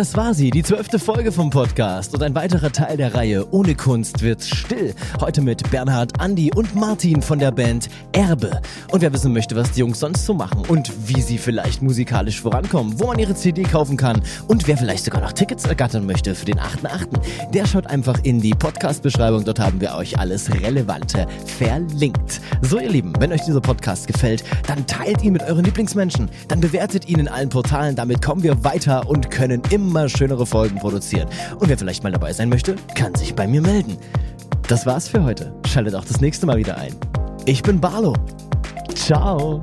Das war sie, die zwölfte Folge vom Podcast und ein weiterer Teil der Reihe Ohne Kunst wird still. Heute mit Bernhard, Andi und Martin von der Band Erbe. Und wer wissen möchte, was die Jungs sonst so machen und wie sie vielleicht musikalisch vorankommen, wo man ihre CD kaufen kann und wer vielleicht sogar noch Tickets ergattern möchte für den 8.8., der schaut einfach in die Podcast-Beschreibung. Dort haben wir euch alles Relevante verlinkt. So ihr Lieben, wenn euch dieser Podcast gefällt, dann teilt ihn mit euren Lieblingsmenschen, dann bewertet ihn in allen Portalen. Damit kommen wir weiter und können immer schönere Folgen produzieren. Und wer vielleicht mal dabei sein möchte, kann sich bei mir melden. Das war's für heute. Schaltet auch das nächste Mal wieder ein. Ich bin Barlo. Ciao.